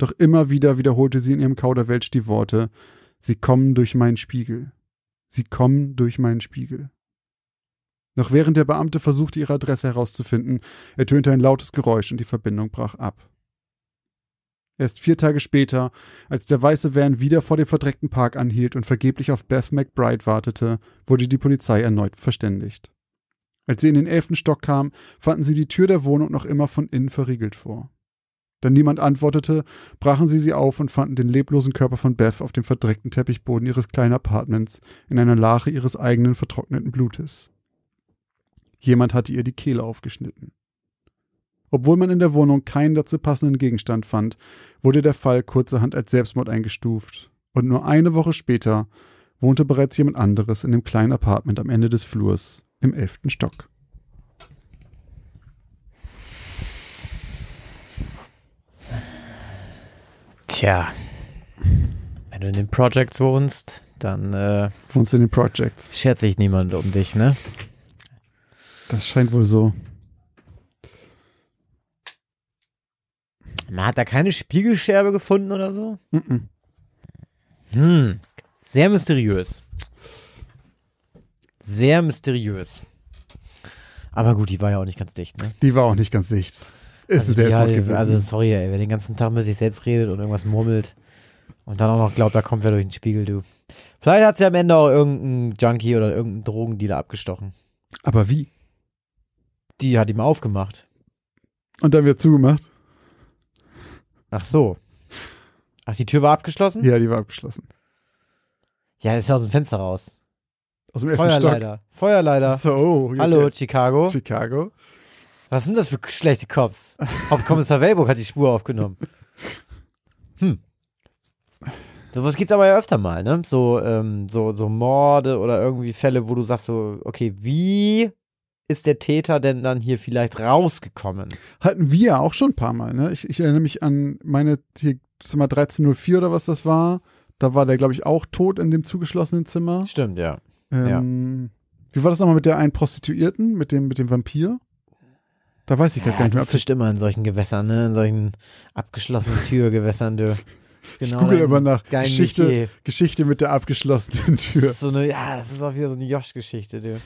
Doch immer wieder wiederholte sie in ihrem Kauderwelsch die Worte Sie kommen durch meinen Spiegel. Sie kommen durch meinen Spiegel. Noch während der Beamte versuchte, ihre Adresse herauszufinden, ertönte ein lautes Geräusch und die Verbindung brach ab. Erst vier Tage später, als der weiße Van wieder vor dem verdreckten Park anhielt und vergeblich auf Beth McBride wartete, wurde die Polizei erneut verständigt. Als sie in den elften Stock kam, fanden sie die Tür der Wohnung noch immer von innen verriegelt vor. Da niemand antwortete, brachen sie sie auf und fanden den leblosen Körper von Beth auf dem verdreckten Teppichboden ihres kleinen Apartments in einer Lache ihres eigenen vertrockneten Blutes. Jemand hatte ihr die Kehle aufgeschnitten. Obwohl man in der Wohnung keinen dazu passenden Gegenstand fand, wurde der Fall kurzerhand als Selbstmord eingestuft, und nur eine Woche später wohnte bereits jemand anderes in dem kleinen Apartment am Ende des Flurs im elften Stock. Tja, wenn du in den Projects wohnst, dann äh, Wohnst du in den Projects? schert sich niemand um dich, ne? Das scheint wohl so. Man hat da keine Spiegelscherbe gefunden oder so? Mm-mm. Hm, sehr mysteriös. Sehr mysteriös. Aber gut, die war ja auch nicht ganz dicht, ne? Die war auch nicht ganz dicht. Ist also ein Selbstmord die, gewesen. Also sorry, ey, wer den ganzen Tag mit sich selbst redet und irgendwas murmelt und dann auch noch glaubt, da kommt wer durch den Spiegel, du. Vielleicht hat sie am Ende auch irgendeinen Junkie oder irgendeinen Drogendealer abgestochen. Aber wie? Die hat ihm aufgemacht. Und dann wird zugemacht? Ach so. Ach, die Tür war abgeschlossen? Ja, die war abgeschlossen. Ja, das ist ja aus dem Fenster raus. Aus dem elften Stock. Feuerleiter. Feuerleiter. So, okay. Hallo, Chicago. Chicago. Was sind das für schlechte Cops? Hauptkommissar Wellburg hat die Spur aufgenommen. Hm. Sowas gibt's aber ja öfter mal, ne? So, ähm, so, so Morde oder irgendwie Fälle, wo du sagst so, okay, wie ist der Täter denn dann hier vielleicht rausgekommen? Hatten wir ja auch schon ein paar Mal, ne? Ich, ich erinnere mich an meine, hier, Zimmer 1304 oder was das war. Da war der, glaube ich, auch tot in dem zugeschlossenen Zimmer. Stimmt, ja. Ähm, Wie war das nochmal mit der einen Prostituierten, mit dem, mit dem Vampir? Da weiß ich ja gar nicht mehr. du fischt immer in solchen Gewässern, ne? In solchen abgeschlossenen Türgewässern, du. Das ist Ich genau google immer nach Geschichte, Metier. Geschichte mit der abgeschlossenen Das Tür. ist so eine, ja, das ist auch wieder so eine Josh-Geschichte, du.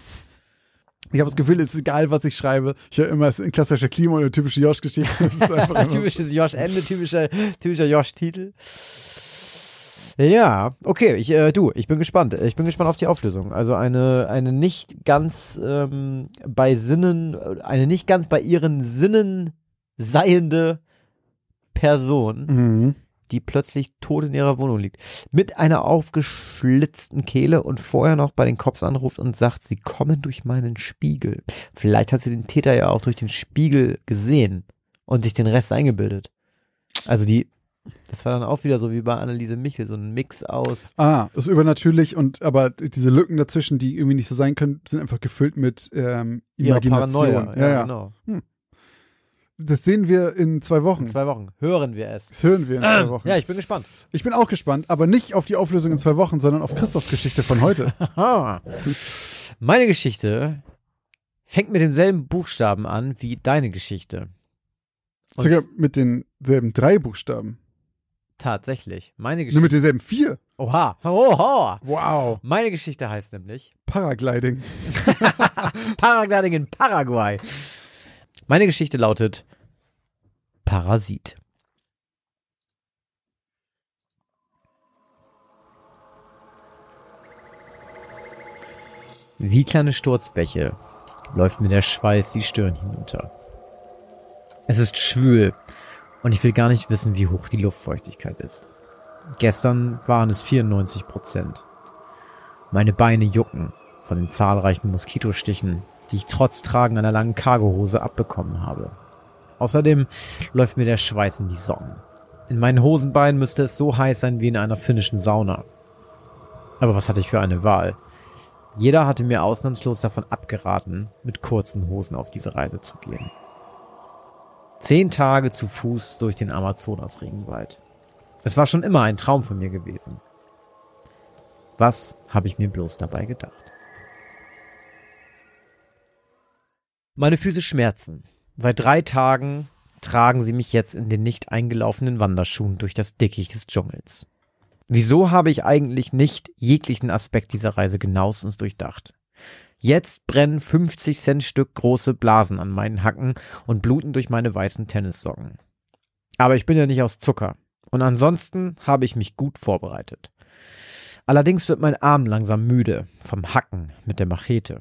Ich habe das Gefühl, es ist egal, was ich schreibe. Ich höre immer, es ist ein klassischer Klima und eine typische Josh-Geschichte. Das [laughs] Typisches Josh-Ende, typischer, typischer Josh-Titel. Ja, okay, ich, äh, du, ich bin gespannt. Ich bin gespannt auf die Auflösung. Also eine, eine nicht ganz ähm, bei Sinnen, eine nicht ganz bei ihren Sinnen seiende Person, Mhm. die plötzlich tot in ihrer Wohnung liegt. Mit einer aufgeschlitzten Kehle und vorher noch bei den Cops anruft und sagt, sie kommen durch meinen Spiegel. Vielleicht hat sie den Täter ja auch durch den Spiegel gesehen und sich den Rest eingebildet. Also die, das war dann auch wieder so wie bei Anneliese Michel, so ein Mix aus. Ah, ist übernatürlich und aber diese Lücken dazwischen, die irgendwie nicht so sein können, sind einfach gefüllt mit ähm, ihrer Imagination. Paranoia. Ja, ja. genau. Das sehen wir in zwei Wochen. In zwei Wochen hören wir es. das hören wir in zwei Wochen. Ja, ich bin gespannt. Ich bin auch gespannt, aber nicht auf die Auflösung in zwei Wochen, sondern auf Christophs Geschichte von heute. [laughs] Meine Geschichte fängt mit demselben Buchstaben an wie deine Geschichte. Und Sogar mit denselben drei Buchstaben. Tatsächlich. Meine Nur Geschichte. mit denselben vier. Oha. Oha. Wow. Meine Geschichte heißt nämlich Paragliding. [laughs] Paragliding in Paraguay. Meine Geschichte lautet Parasit. Wie kleine Sturzbäche läuft mir der Schweiß die Stirn hinunter. Es ist schwül und ich will gar nicht wissen, wie hoch die Luftfeuchtigkeit ist. Gestern waren es 94 Prozent. Meine Beine jucken von den zahlreichen Moskitostichen, die ich trotz Tragen einer langen Cargohose abbekommen habe. Außerdem läuft mir der Schweiß in die Socken. In meinen Hosenbeinen müsste es so heiß sein wie in einer finnischen Sauna. Aber was hatte ich für eine Wahl? Jeder hatte mir ausnahmslos davon abgeraten, mit kurzen Hosen auf diese Reise zu gehen. Zehn Tage zu Fuß durch den Amazonas-Regenwald. Es war schon immer ein Traum von mir gewesen. Was habe ich mir bloß dabei gedacht? Meine Füße schmerzen. Seit drei Tagen tragen sie mich jetzt in den nicht eingelaufenen Wanderschuhen durch das Dickicht des Dschungels. Wieso habe ich eigentlich nicht jeglichen Aspekt dieser Reise genauestens durchdacht? Jetzt brennen 50 Cent Stück große Blasen an meinen Hacken und bluten durch meine weißen Tennissocken. Aber ich bin ja nicht aus Zucker. Und ansonsten habe ich mich gut vorbereitet. Allerdings wird mein Arm langsam müde vom Hacken mit der Machete.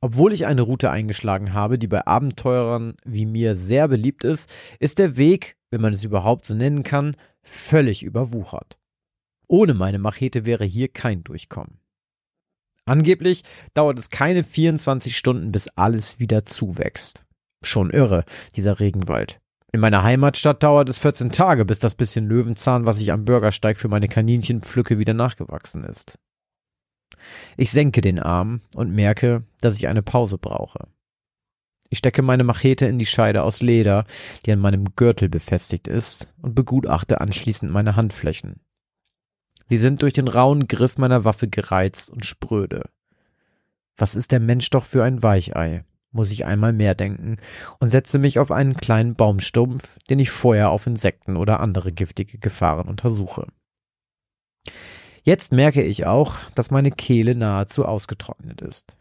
Obwohl ich eine Route eingeschlagen habe, die bei Abenteurern wie mir sehr beliebt ist, ist der Weg, wenn man es überhaupt so nennen kann, völlig überwuchert. Ohne meine Machete wäre hier kein Durchkommen. Angeblich dauert es keine 24 Stunden, bis alles wieder zuwächst. Schon irre, dieser Regenwald. In meiner Heimatstadt dauert es 14 Tage, bis das bisschen Löwenzahn, was ich am Bürgersteig für meine Kaninchen pflücke, wieder nachgewachsen ist. Ich senke den Arm und merke, dass ich eine Pause brauche. Ich stecke meine Machete in die Scheide aus Leder, die an meinem Gürtel befestigt ist, und begutachte anschließend meine Handflächen. Sie sind durch den rauen Griff meiner Waffe gereizt und spröde. Was ist der Mensch doch für ein Weichei, muss ich einmal mehr denken, und setze mich auf einen kleinen Baumstumpf, den ich vorher auf Insekten oder andere giftige Gefahren untersuche. Jetzt merke ich auch, dass meine Kehle nahezu ausgetrocknet ist.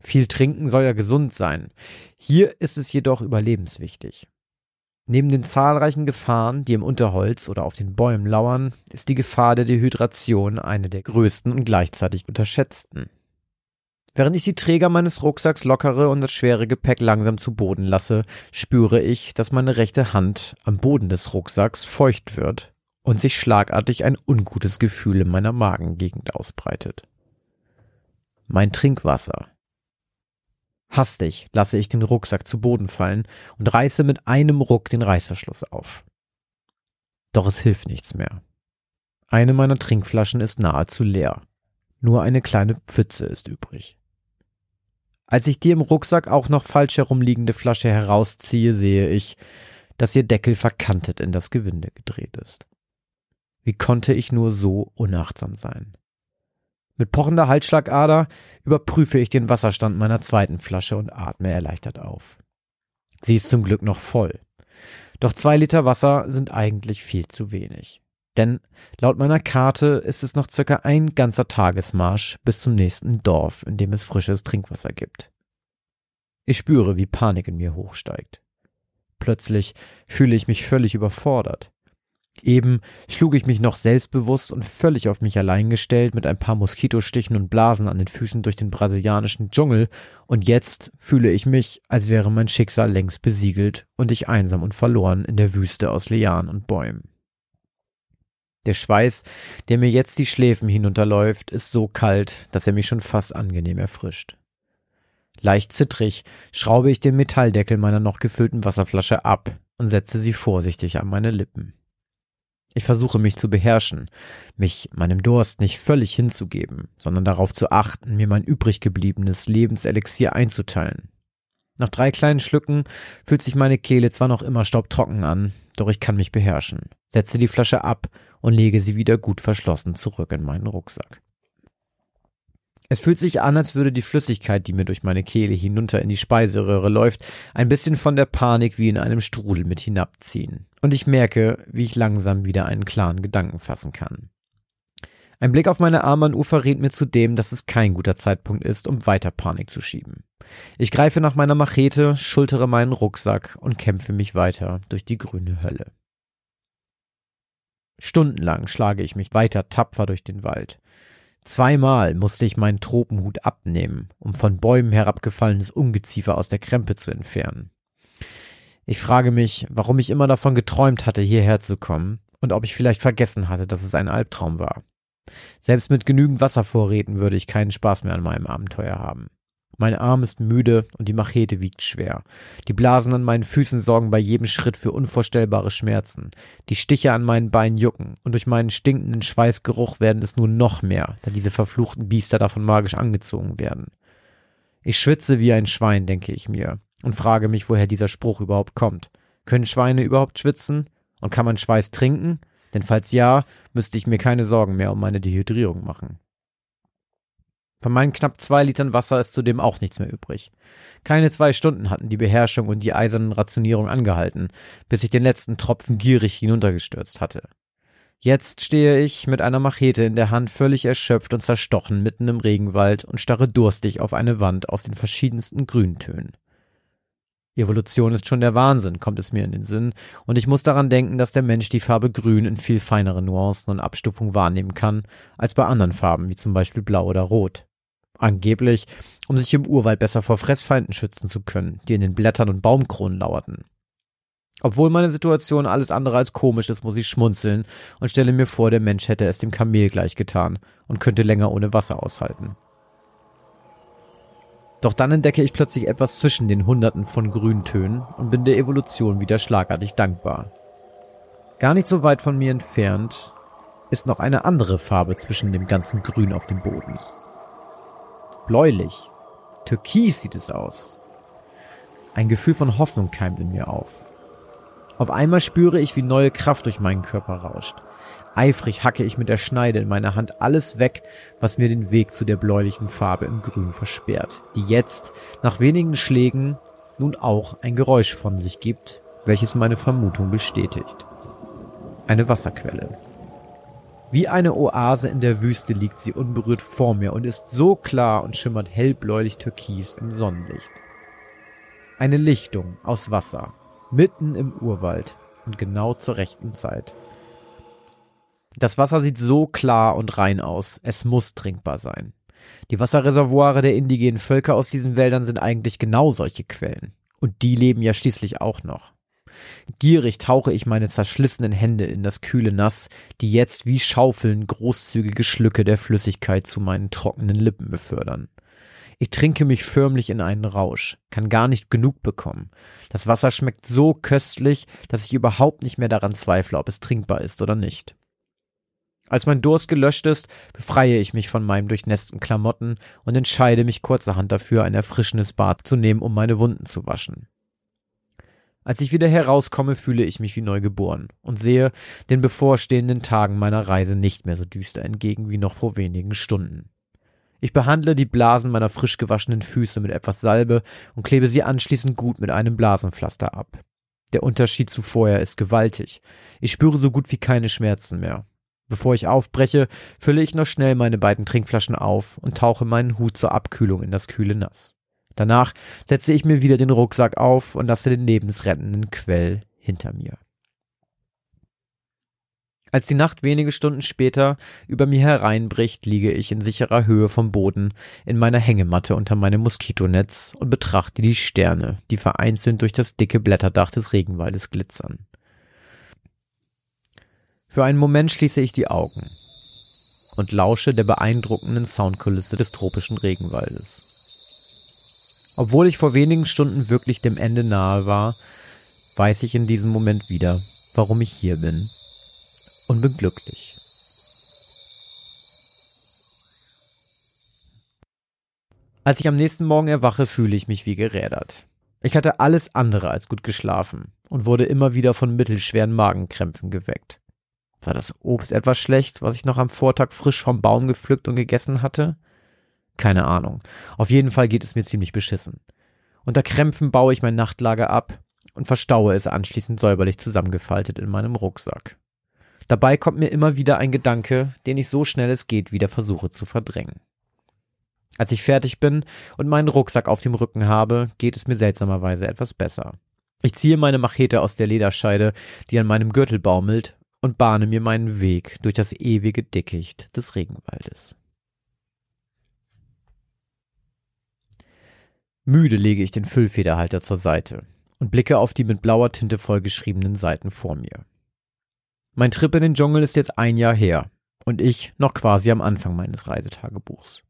Viel trinken soll ja gesund sein. Hier ist es jedoch überlebenswichtig. Neben den zahlreichen Gefahren, die im Unterholz oder auf den Bäumen lauern, ist die Gefahr der Dehydration eine der größten und gleichzeitig unterschätzten. Während ich die Träger meines Rucksacks lockere und das schwere Gepäck langsam zu Boden lasse, spüre ich, dass meine rechte Hand am Boden des Rucksacks feucht wird und sich schlagartig ein ungutes Gefühl in meiner Magengegend ausbreitet. Mein Trinkwasser. Hastig lasse ich den Rucksack zu Boden fallen und reiße mit einem Ruck den Reißverschluss auf. Doch es hilft nichts mehr. Eine meiner Trinkflaschen ist nahezu leer. Nur eine kleine Pfütze ist übrig. Als ich die im Rucksack auch noch falsch herumliegende Flasche herausziehe, sehe ich, dass ihr Deckel verkantet in das Gewinde gedreht ist. Wie konnte ich nur so unachtsam sein? Mit pochender Halsschlagader überprüfe ich den Wasserstand meiner zweiten Flasche und atme erleichtert auf. Sie ist zum Glück noch voll. Doch zwei Liter Wasser sind eigentlich viel zu wenig. Denn laut meiner Karte ist es noch circa ein ganzer Tagesmarsch bis zum nächsten Dorf, in dem es frisches Trinkwasser gibt. Ich spüre, wie Panik in mir hochsteigt. Plötzlich fühle ich mich völlig überfordert. Eben schlug ich mich noch selbstbewusst und völlig auf mich allein gestellt mit ein paar Moskitostichen und Blasen an den Füßen durch den brasilianischen Dschungel, und jetzt fühle ich mich, als wäre mein Schicksal längst besiegelt und ich einsam und verloren in der Wüste aus Lianen und Bäumen. Der Schweiß, der mir jetzt die Schläfen hinunterläuft, ist so kalt, dass er mich schon fast angenehm erfrischt. Leicht zittrig schraube ich den Metalldeckel meiner noch gefüllten Wasserflasche ab und setze sie vorsichtig an meine Lippen. Ich versuche mich zu beherrschen, mich meinem Durst nicht völlig hinzugeben, sondern darauf zu achten, mir mein übrig gebliebenes Lebenselixier einzuteilen. Nach drei kleinen Schlücken fühlt sich meine Kehle zwar noch immer staubtrocken an, doch ich kann mich beherrschen, setze die Flasche ab und lege sie wieder gut verschlossen zurück in meinen Rucksack. Es fühlt sich an, als würde die Flüssigkeit, die mir durch meine Kehle hinunter in die Speiseröhre läuft, ein bisschen von der Panik wie in einem Strudel mit hinabziehen. Und ich merke, wie ich langsam wieder einen klaren Gedanken fassen kann. Ein Blick auf meine Armbanduhr verrät mir zudem, dass es kein guter Zeitpunkt ist, um weiter Panik zu schieben. Ich greife nach meiner Machete, schultere meinen Rucksack und kämpfe mich weiter durch die grüne Hölle. Stundenlang schlage ich mich weiter tapfer durch den Wald. Zweimal musste ich meinen Tropenhut abnehmen, um von Bäumen herabgefallenes Ungeziefer aus der Krempe zu entfernen. Ich frage mich, warum ich immer davon geträumt hatte, hierher zu kommen und ob ich vielleicht vergessen hatte, dass es ein Albtraum war. Selbst mit genügend Wasservorräten würde ich keinen Spaß mehr an meinem Abenteuer haben. Mein Arm ist müde und die Machete wiegt schwer. Die Blasen an meinen Füßen sorgen bei jedem Schritt für unvorstellbare Schmerzen. Die Stiche an meinen Beinen jucken und durch meinen stinkenden Schweißgeruch werden es nur noch mehr, da diese verfluchten Biester davon magisch angezogen werden. Ich schwitze wie ein Schwein, denke ich mir, und frage mich, woher dieser Spruch überhaupt kommt. Können Schweine überhaupt schwitzen? Und kann man Schweiß trinken? Denn falls ja, müsste ich mir keine Sorgen mehr um meine Dehydrierung machen. Von meinen knapp zwei Litern Wasser ist zudem auch nichts mehr übrig. Keine zwei Stunden hatten die Beherrschung und die eisernen Rationierung angehalten, bis ich den letzten Tropfen gierig hinuntergestürzt hatte. Jetzt stehe ich mit einer Machete in der Hand völlig erschöpft und zerstochen mitten im Regenwald und starre durstig auf eine Wand aus den verschiedensten Grüntönen. Evolution ist schon der Wahnsinn, kommt es mir in den Sinn, und ich muss daran denken, dass der Mensch die Farbe Grün in viel feineren Nuancen und Abstufungen wahrnehmen kann, als bei anderen Farben, wie zum Beispiel Blau oder Rot. Angeblich, um sich im Urwald besser vor Fressfeinden schützen zu können, die in den Blättern und Baumkronen lauerten. Obwohl meine Situation alles andere als komisch ist, muss ich schmunzeln und stelle mir vor, der Mensch hätte es dem Kamel gleich getan und könnte länger ohne Wasser aushalten. Doch dann entdecke ich plötzlich etwas zwischen den Hunderten von Grüntönen und bin der Evolution wieder schlagartig dankbar. Gar nicht so weit von mir entfernt ist noch eine andere Farbe zwischen dem ganzen Grün auf dem Boden. Bläulich. Türkis sieht es aus. Ein Gefühl von Hoffnung keimt in mir auf. Auf einmal spüre ich, wie neue Kraft durch meinen Körper rauscht. Eifrig hacke ich mit der Schneide in meiner Hand alles weg, was mir den Weg zu der bläulichen Farbe im Grün versperrt, die jetzt, nach wenigen Schlägen, nun auch ein Geräusch von sich gibt, welches meine Vermutung bestätigt. Eine Wasserquelle. Wie eine Oase in der Wüste liegt sie unberührt vor mir und ist so klar und schimmert hellbläulich türkis im Sonnenlicht. Eine Lichtung aus Wasser, mitten im Urwald und genau zur rechten Zeit. Das Wasser sieht so klar und rein aus, es muss trinkbar sein. Die Wasserreservoire der indigenen Völker aus diesen Wäldern sind eigentlich genau solche Quellen. Und die leben ja schließlich auch noch. Gierig tauche ich meine zerschlissenen Hände in das kühle Nass, die jetzt wie Schaufeln großzügige Schlücke der Flüssigkeit zu meinen trockenen Lippen befördern. Ich trinke mich förmlich in einen Rausch, kann gar nicht genug bekommen. Das Wasser schmeckt so köstlich, dass ich überhaupt nicht mehr daran zweifle, ob es trinkbar ist oder nicht. Als mein Durst gelöscht ist, befreie ich mich von meinen durchnässten Klamotten und entscheide mich kurzerhand dafür, ein erfrischendes Bad zu nehmen, um meine Wunden zu waschen. Als ich wieder herauskomme, fühle ich mich wie neugeboren und sehe den bevorstehenden Tagen meiner Reise nicht mehr so düster entgegen wie noch vor wenigen Stunden. Ich behandle die Blasen meiner frisch gewaschenen Füße mit etwas Salbe und klebe sie anschließend gut mit einem Blasenpflaster ab. Der Unterschied zu vorher ist gewaltig. Ich spüre so gut wie keine Schmerzen mehr. Bevor ich aufbreche, fülle ich noch schnell meine beiden Trinkflaschen auf und tauche meinen Hut zur Abkühlung in das kühle Nass. Danach setze ich mir wieder den Rucksack auf und lasse den lebensrettenden Quell hinter mir. Als die Nacht wenige Stunden später über mir hereinbricht, liege ich in sicherer Höhe vom Boden in meiner Hängematte unter meinem Moskitonetz und betrachte die Sterne, die vereinzelt durch das dicke Blätterdach des Regenwaldes glitzern. Für einen Moment schließe ich die Augen und lausche der beeindruckenden Soundkulisse des tropischen Regenwaldes. Obwohl ich vor wenigen Stunden wirklich dem Ende nahe war, weiß ich in diesem Moment wieder, warum ich hier bin und bin glücklich. Als ich am nächsten Morgen erwache, fühle ich mich wie gerädert. Ich hatte alles andere als gut geschlafen und wurde immer wieder von mittelschweren Magenkrämpfen geweckt. War das Obst etwas schlecht, was ich noch am Vortag frisch vom Baum gepflückt und gegessen hatte? Keine Ahnung. Auf jeden Fall geht es mir ziemlich beschissen. Unter Krämpfen baue ich mein Nachtlager ab und verstaue es anschließend säuberlich zusammengefaltet in meinem Rucksack. Dabei kommt mir immer wieder ein Gedanke, den ich so schnell es geht wieder versuche zu verdrängen. Als ich fertig bin und meinen Rucksack auf dem Rücken habe, geht es mir seltsamerweise etwas besser. Ich ziehe meine Machete aus der Lederscheide, die an meinem Gürtel baumelt, und bahne mir meinen Weg durch das ewige Dickicht des Regenwaldes. Müde lege ich den Füllfederhalter zur Seite und blicke auf die mit blauer Tinte vollgeschriebenen Seiten vor mir. Mein Trip in den Dschungel ist jetzt ein Jahr her und ich noch quasi am Anfang meines Reisetagebuchs.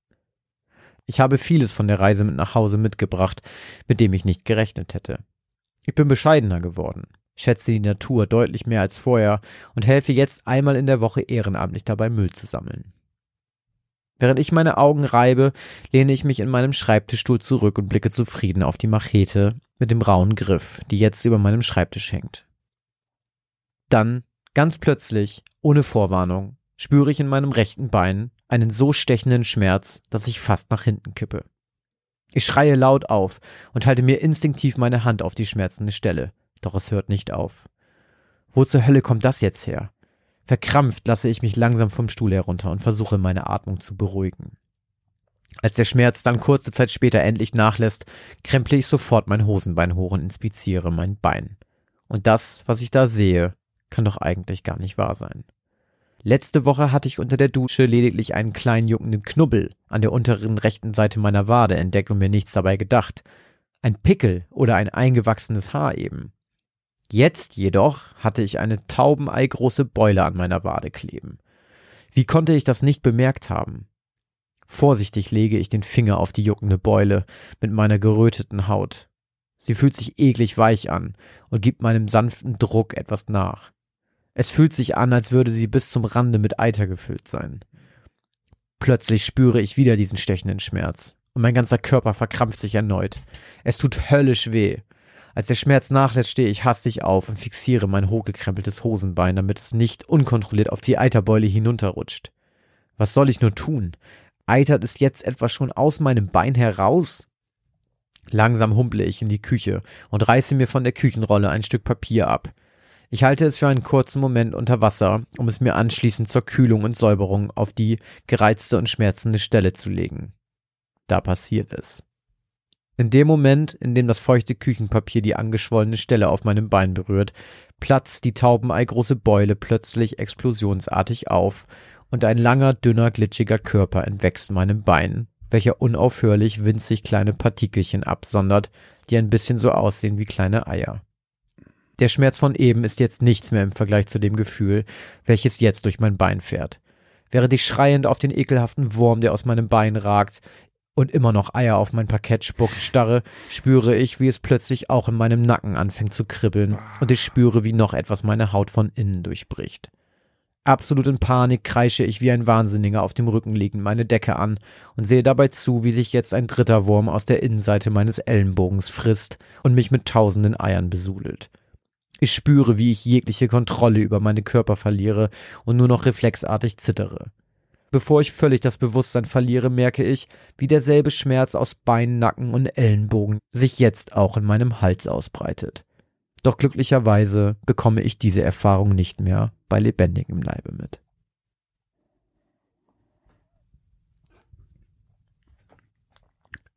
Ich habe vieles von der Reise mit nach Hause mitgebracht, mit dem ich nicht gerechnet hätte. Ich bin bescheidener geworden, schätze die Natur deutlich mehr als vorher und helfe jetzt einmal in der Woche ehrenamtlich dabei, Müll zu sammeln. Während ich meine Augen reibe, lehne ich mich in meinem Schreibtischstuhl zurück und blicke zufrieden auf die Machete mit dem rauen Griff, die jetzt über meinem Schreibtisch hängt. Dann Ganz plötzlich, ohne Vorwarnung, spüre ich in meinem rechten Bein einen so stechenden Schmerz, dass ich fast nach hinten kippe. Ich schreie laut auf und halte mir instinktiv meine Hand auf die schmerzende Stelle, doch es hört nicht auf. Wo zur Hölle kommt das jetzt her? Verkrampft lasse ich mich langsam vom Stuhl herunter und versuche meine Atmung zu beruhigen. Als der Schmerz dann kurze Zeit später endlich nachlässt, kremple ich sofort mein Hosenbein hoch und inspiziere mein Bein. Und das, was ich da sehe, kann doch eigentlich gar nicht wahr sein. Letzte Woche hatte ich unter der Dusche lediglich einen kleinen juckenden Knubbel an der unteren rechten Seite meiner Wade entdeckt und mir nichts dabei gedacht. Ein Pickel oder ein eingewachsenes Haar eben. Jetzt jedoch hatte ich eine taubeneigroße Beule an meiner Wade kleben. Wie konnte ich das nicht bemerkt haben? Vorsichtig lege ich den Finger auf die juckende Beule mit meiner geröteten Haut. Sie fühlt sich eklig weich an und gibt meinem sanften Druck etwas nach. Es fühlt sich an, als würde sie bis zum Rande mit Eiter gefüllt sein. Plötzlich spüre ich wieder diesen stechenden Schmerz und mein ganzer Körper verkrampft sich erneut. Es tut höllisch weh. Als der Schmerz nachlässt, stehe ich hastig auf und fixiere mein hochgekrempeltes Hosenbein, damit es nicht unkontrolliert auf die Eiterbeule hinunterrutscht. Was soll ich nur tun? Eitert es jetzt etwa schon aus meinem Bein heraus? Langsam humple ich in die Küche und reiße mir von der Küchenrolle ein Stück Papier ab. Ich halte es für einen kurzen Moment unter Wasser, um es mir anschließend zur Kühlung und Säuberung auf die gereizte und schmerzende Stelle zu legen. Da passiert es. In dem Moment, in dem das feuchte Küchenpapier die angeschwollene Stelle auf meinem Bein berührt, platzt die taubeneigroße Beule plötzlich explosionsartig auf und ein langer, dünner, glitschiger Körper entwächst meinem Bein, welcher unaufhörlich winzig kleine Partikelchen absondert, die ein bisschen so aussehen wie kleine Eier. Der Schmerz von eben ist jetzt nichts mehr im Vergleich zu dem Gefühl, welches jetzt durch mein Bein fährt. Während ich schreiend auf den ekelhaften Wurm, der aus meinem Bein ragt, und immer noch Eier auf mein Parkett spuckt, starre, spüre ich, wie es plötzlich auch in meinem Nacken anfängt zu kribbeln, und ich spüre, wie noch etwas meine Haut von innen durchbricht. Absolut in Panik kreische ich wie ein Wahnsinniger auf dem Rücken liegend meine Decke an und sehe dabei zu, wie sich jetzt ein dritter Wurm aus der Innenseite meines Ellenbogens frisst und mich mit tausenden Eiern besudelt. Ich spüre, wie ich jegliche Kontrolle über meine Körper verliere und nur noch reflexartig zittere. Bevor ich völlig das Bewusstsein verliere, merke ich, wie derselbe Schmerz aus Beinen, Nacken und Ellenbogen sich jetzt auch in meinem Hals ausbreitet. Doch glücklicherweise bekomme ich diese Erfahrung nicht mehr bei lebendigem Leibe mit.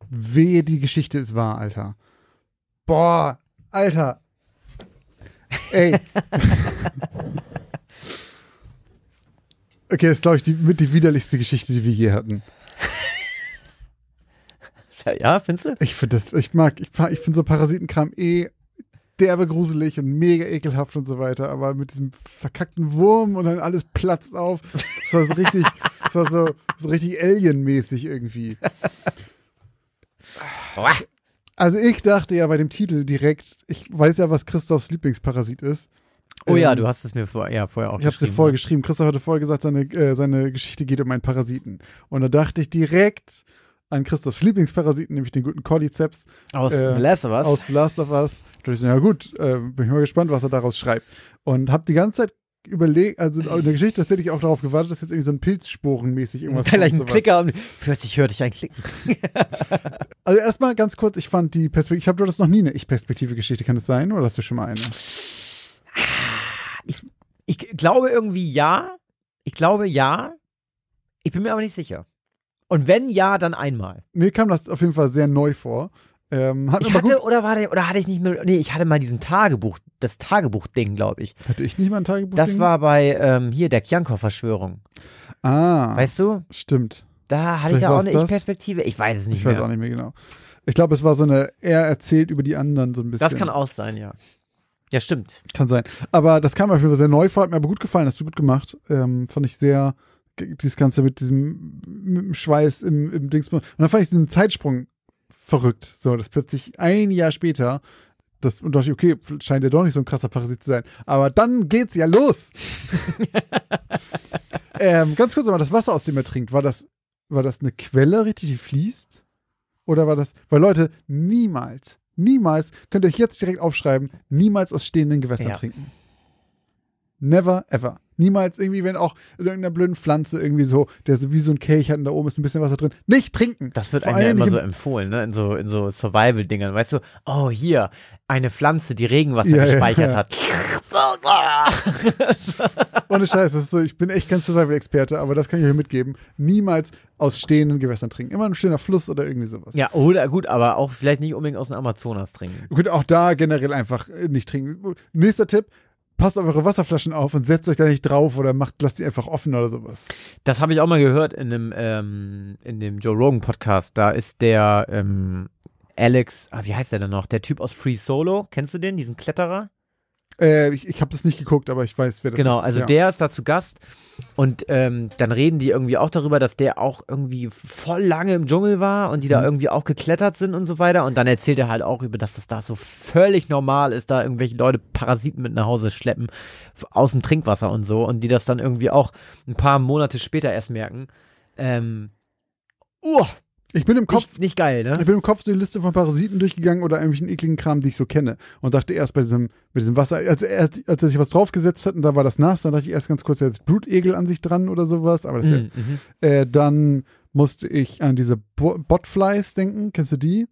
Wehe, die Geschichte ist wahr, Alter. Boah, Alter, Ey. [laughs] Okay, das ist, glaube ich, die, mit die widerlichste Geschichte, die wir je hatten. Ja, findest du? Ich finde das, ich mag, ich, ich finde so Parasitenkram eh derbe gruselig und mega ekelhaft und so weiter, aber mit diesem verkackten Wurm und dann alles platzt auf. Das war so richtig, das war so, so richtig Alien-mäßig irgendwie. Also ich dachte ja bei dem Titel direkt, ich weiß ja, was Christophs Lieblingsparasit ist. Oh ja, Ähm, du hast es mir vor, ja, vorher auch Ich habe dir geschrieben. vorher geschrieben. Christoph hatte vorher gesagt, seine, äh, seine Geschichte geht um einen Parasiten. Und da dachte ich direkt an Christophs Lieblingsparasiten, nämlich den guten Cordyceps Aus äh, The Last of Us. aus The Last of Us. Da ich so, ja gut, äh, bin ich mal gespannt, was er daraus schreibt. Und habe die ganze Zeit überlegt, also in der Geschichte tatsächlich auch darauf gewartet, dass jetzt irgendwie so ein Pilzsporenmäßig irgendwas Vielleicht kommt, ein. Klicker und plötzlich hörte ich ein Klicken. [laughs] Also erstmal ganz kurz, ich fand die Perspektive, ich habe das noch nie eine Ich-Perspektive-Geschichte, kann es sein? Oder hast du schon mal eine? Ich glaube irgendwie ja. Ich glaube ja. Ich bin mir aber nicht sicher. Und wenn ja, dann einmal. Mir kam das auf jeden Fall sehr neu vor. Ähm, hat Ich hatte, oder war der, oder hatte ich nicht mehr, nee, ich hatte mal diesen Tagebuch, das Tagebuch-Ding, glaube ich. hatte ich nicht mal ein Tagebuch? Das war bei, ähm, hier, der Kjankov-Verschwörung. Ah, Weißt du? stimmt. Da hatte ich Vielleicht ja auch eine? Ich-Perspektive. Ich weiß es nicht Ich weiß mehr. auch nicht mehr genau. Ich glaube, es war so eine, er erzählt über die anderen so ein bisschen. Das kann auch sein, ja. Ja, stimmt. Kann sein. Aber das kam auf jeden Fall sehr neu vor, hat mir aber gut gefallen, hast du gut gemacht. Ähm, fand ich sehr, dieses Ganze mit diesem mit dem Schweiß im, im Dings. Und dann fand ich diesen Zeitsprung verrückt. So, dass plötzlich ein Jahr später, das, und dachte ich, okay, scheint ja doch nicht so ein krasser Parasit zu sein. Aber dann geht's ja los. [laughs] ähm, ganz kurz aber, das Wasser, aus dem er trinkt, war das, war das eine Quelle, richtig, die fließt? Oder war das, weil Leute, niemals, niemals, könnt ihr euch jetzt direkt aufschreiben, niemals aus stehenden Gewässern Ja. trinken. Never, ever. Niemals irgendwie, wenn auch in irgendeiner blöden Pflanze irgendwie so, der so wie so ein Kelch hat und da oben ist ein bisschen Wasser drin. Nicht trinken! Das wird Vor einem ja immer so empfohlen, ne? In so, in so Survival-Dingern. Weißt du, oh, hier, eine Pflanze, die Regenwasser Ja, ja, gespeichert ja. hat. [laughs] Ohne Scheiß, das ist so, ich bin echt kein Survival-Experte, aber das kann ich euch mitgeben. Niemals aus stehenden Gewässern trinken. Immer ein stehender Fluss oder irgendwie sowas. ja, oder gut, aber auch vielleicht nicht unbedingt aus dem Amazonas trinken. Könnt auch da generell einfach äh, nicht trinken. Nächster Tipp, passt auf eure Wasserflaschen auf und setzt euch da nicht drauf oder macht, lasst die einfach offen oder sowas. Das habe ich auch mal gehört in dem, ähm, in dem Joe Rogan Podcast. Da ist der ähm, Alex, ah, wie heißt der denn noch? Der Typ aus Free Solo. Kennst du den, diesen Kletterer? Äh, ich ich habe das nicht geguckt, aber ich weiß, wer das Genau, ist. also ja. der ist da zu Gast und ähm, dann reden die irgendwie auch darüber, dass der auch irgendwie voll lange im Dschungel war und die da Mhm. irgendwie auch geklettert sind und so weiter und dann erzählt er halt auch über, dass das da so völlig normal ist, da irgendwelche Leute Parasiten mit nach Hause schleppen aus dem Trinkwasser und so und die das dann irgendwie auch ein paar Monate später erst merken. Ähm, uh, Ich bin im Kopf, nicht, nicht geil, ne? ich bin im Kopf so die Liste von Parasiten durchgegangen oder irgendwelchen ekligen Kram, die ich so kenne. Und dachte erst bei diesem, bei diesem Wasser, als er, als er sich was draufgesetzt hat und da war das nass, dann dachte ich erst ganz kurz, er hat jetzt Blutegel an sich dran oder sowas. Aber das ist ja, Mhm, mhm. Äh, dann musste ich an diese Bo Botflies denken. Kennst du die?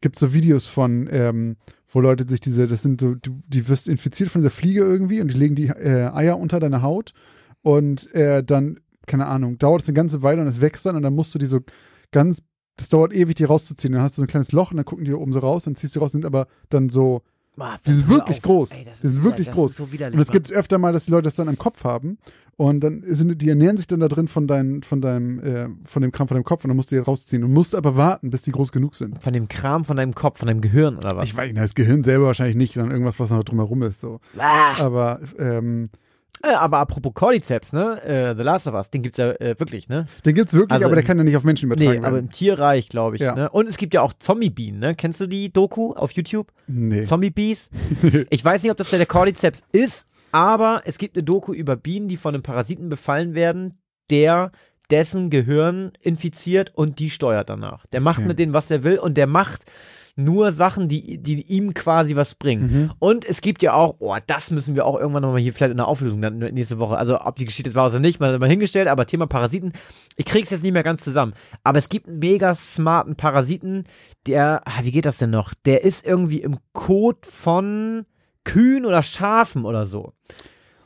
Gibt so Videos von, ähm, wo Leute sich diese, das sind so, du, die wirst infiziert von dieser Fliege irgendwie und die legen die äh, Eier unter deine Haut und äh, dann, keine Ahnung, dauert es eine ganze Weile und es wächst dann und dann musst du die so ganz, das dauert ewig, die rauszuziehen. Dann hast du so ein kleines Loch und dann gucken die oben so raus, dann ziehst du raus, sind aber dann so, Ah, Die sind wirklich auf. groß. Ey, das Die ist sind wieder- wirklich das groß. So und es gibt öfter mal, dass die Leute das dann am Kopf haben und dann sind die ernähren sich dann da drin von deinem, von deinem, äh, von dem Kram von deinem Kopf und dann musst du die rausziehen und musst aber warten, bis die groß genug sind. von dem Kram von deinem Kopf, von deinem Gehirn oder was? Ich weiß nicht, das Gehirn selber wahrscheinlich nicht, sondern irgendwas, was noch drumherum ist. So. Ah. Aber ähm, Äh, aber apropos Cordyceps, ne? Äh, The Last of Us, den gibt's ja äh, wirklich, ne? den gibt's wirklich, Also aber der im- kann ja nicht auf Menschen übertragen Nee, aber im Tierreich, glaube ich. Ja. Ne? Und es gibt ja auch Zombie-Bienen, ne? Kennst du die Doku auf YouTube? Nee. Zombie-Bees? [laughs] ich weiß nicht, ob das der, der Cordyceps ist, aber es gibt eine Doku über Bienen, die von einem Parasiten befallen werden, der dessen Gehirn infiziert und die steuert danach. Der macht Okay. mit denen, was er will und der macht nur Sachen, die, die ihm quasi was bringen. Mhm. Und es gibt ja auch, oh, das müssen wir auch irgendwann nochmal hier vielleicht in der Auflösung dann nächste Woche, also ob die Geschichte jetzt war oder nicht, mal, mal hingestellt, aber Thema Parasiten, ich krieg's jetzt nicht mehr ganz zusammen. Aber es gibt einen mega smarten Parasiten, der, ah, wie geht das denn noch? Der ist irgendwie im Kot von Kühen oder Schafen oder so.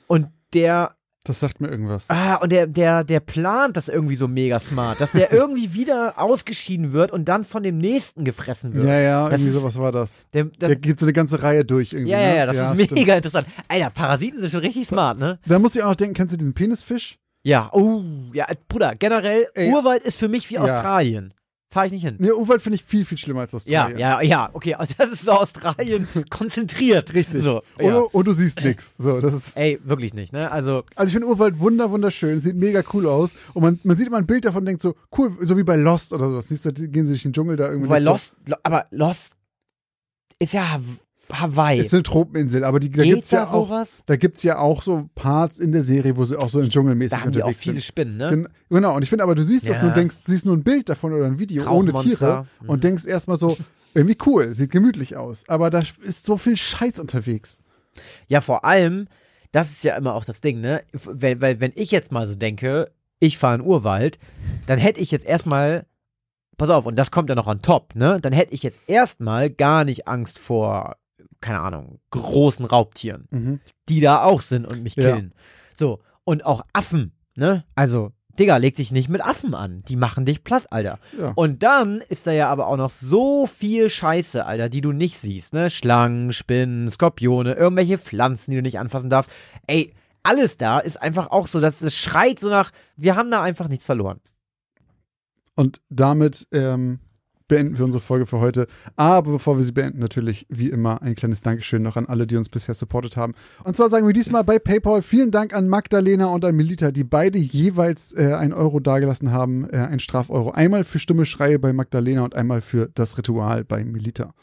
Und der Das sagt mir irgendwas. Ah, und der, der, der plant das irgendwie so mega smart, dass der [laughs] irgendwie wieder ausgeschieden wird und dann von dem nächsten gefressen wird. ja, ja, Das irgendwie ist- sowas war das. Der, das, Der geht so eine ganze Reihe durch irgendwie. ja, ja, ne? ja, das ist stimmt. mega interessant. Alter, Parasiten sind schon richtig smart, ne? Da muss ich auch noch denken, kennst du diesen Penisfisch? Ja, oh, ja, Bruder, generell, Ey, Urwald ist für mich wie ja. Australien. Fahre ich nicht hin. Nee, Urwald finde ich viel, viel schlimmer als Ja, Australien. ja, ja, okay, also das ist so Australien [laughs] konzentriert. Richtig. So, und, ja. und du siehst nichts. So, das ist. Ey, wirklich nicht, ne? Also, Also ich finde Urwald wunder, wunderschön, sieht mega cool aus. Und man, man sieht immer ein Bild davon und denkt so, cool, so wie bei Lost oder sowas. Siehst du, gehen sie durch den Dschungel da irgendwie. so- Lost, lo- aber Lost ist ja Hawaii. Ist eine Tropeninsel, aber die, da gibt's da ja auch, sowas? da gibt's ja auch so Parts in der Serie, wo sie auch so in Dschungelmäßig Da haben die auch unterwegs fiese sind. Spinnen, ne? Gen genau, und ich finde aber, du siehst das Ja. nur und denkst, siehst nur ein Bild davon oder ein Video ohne. Tiere Mhm. und denkst erstmal so, irgendwie cool, sieht gemütlich aus. Aber da ist so viel Scheiß unterwegs. Ja, vor allem, das ist ja immer auch das Ding, ne? Weil, weil wenn ich jetzt mal so denke, ich fahre in Urwald, dann hätte ich jetzt erstmal, pass auf, und das kommt ja noch on top, ne? Dann hätte ich jetzt erstmal gar nicht Angst vor, keine Ahnung, großen Raubtieren, Mhm. die da auch sind und mich Ja. killen. So, und auch Affen, ne? Also, Digga, leg dich nicht mit Affen an. Die machen dich platt, Alter. Ja. Und dann ist da ja aber auch noch so viel Scheiße, Alter, die du nicht siehst, ne? Schlangen, Spinnen, Skorpione, irgendwelche Pflanzen, die du nicht anfassen darfst. Ey, alles da ist einfach auch so, dass es schreit so nach, wir haben da einfach nichts verloren. Und damit ähm, beenden wir unsere Folge für heute. Aber bevor wir sie beenden, natürlich wie immer ein kleines Dankeschön noch an alle, die uns bisher supportet haben. Und zwar sagen wir diesmal bei PayPal vielen Dank an Magdalena und an Melita, die beide jeweils äh, ein Euro dagelassen haben, äh, ein Strafeuro. Einmal für Stumme Schreie bei Magdalena und einmal für das Ritual bei Melita.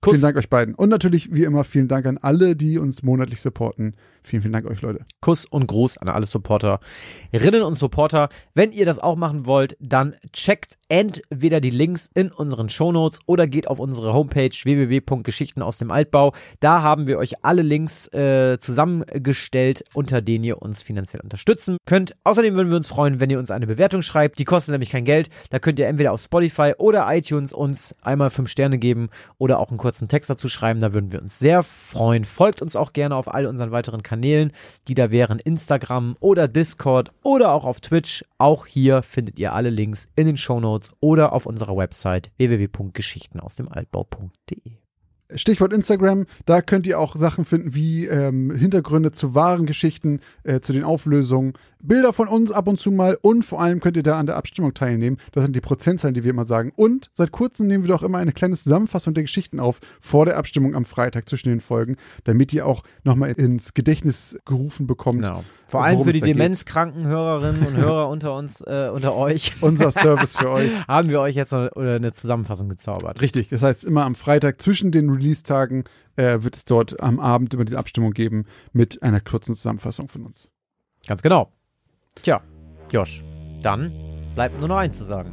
Kuss. Vielen Dank euch beiden. Und natürlich wie immer vielen Dank an alle, die uns monatlich supporten. Vielen, vielen Dank euch, Leute. Kuss und Gruß an alle Supporterinnen und Supporter. Wenn ihr das auch machen wollt, dann checkt entweder die Links in unseren Shownotes oder geht auf unsere Homepage www.geschichten aus dem Altbau. Da haben wir euch alle Links äh, zusammengestellt, unter denen ihr uns finanziell unterstützen könnt. Außerdem würden wir uns freuen, wenn ihr uns eine Bewertung schreibt. Die kostet nämlich kein Geld. Da könnt ihr entweder auf Spotify oder iTunes uns einmal fünf Sterne geben oder auch einen kurzen Text dazu schreiben. Da würden wir uns sehr freuen. Folgt uns auch gerne auf all unseren weiteren Kanälen, die da wären Instagram oder Discord oder auch auf Twitch. Auch hier findet ihr alle Links in den Shownotes oder auf unserer Website www.geschichtenausdemaltbau.de. Stichwort Instagram, da könnt ihr auch Sachen finden wie ähm, Hintergründe zu wahren Geschichten, äh, zu den Auflösungen, Bilder von uns ab und zu mal und vor allem könnt ihr da an der Abstimmung teilnehmen. Das sind die Prozentzahlen, die wir immer sagen. Und seit kurzem nehmen wir doch immer eine kleine Zusammenfassung der Geschichten auf vor der Abstimmung am Freitag zwischen den Folgen, damit ihr auch nochmal ins Gedächtnis gerufen bekommt. Genau. Vor allem für die demenzkranken Hörerinnen und Hörer [laughs] unter uns, äh, unter euch, Unser Service für [laughs] euch. haben wir euch jetzt noch oder eine Zusammenfassung gezaubert. Richtig, das heißt, immer am Freitag zwischen den Release-Tagen äh, wird es dort am Abend immer diese Abstimmung geben mit einer kurzen Zusammenfassung von uns. Ganz genau. Tja, Josh, dann bleibt nur noch eins zu sagen.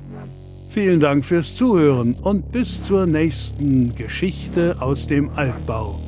Vielen Dank fürs Zuhören und bis zur nächsten Geschichte aus dem Altbau.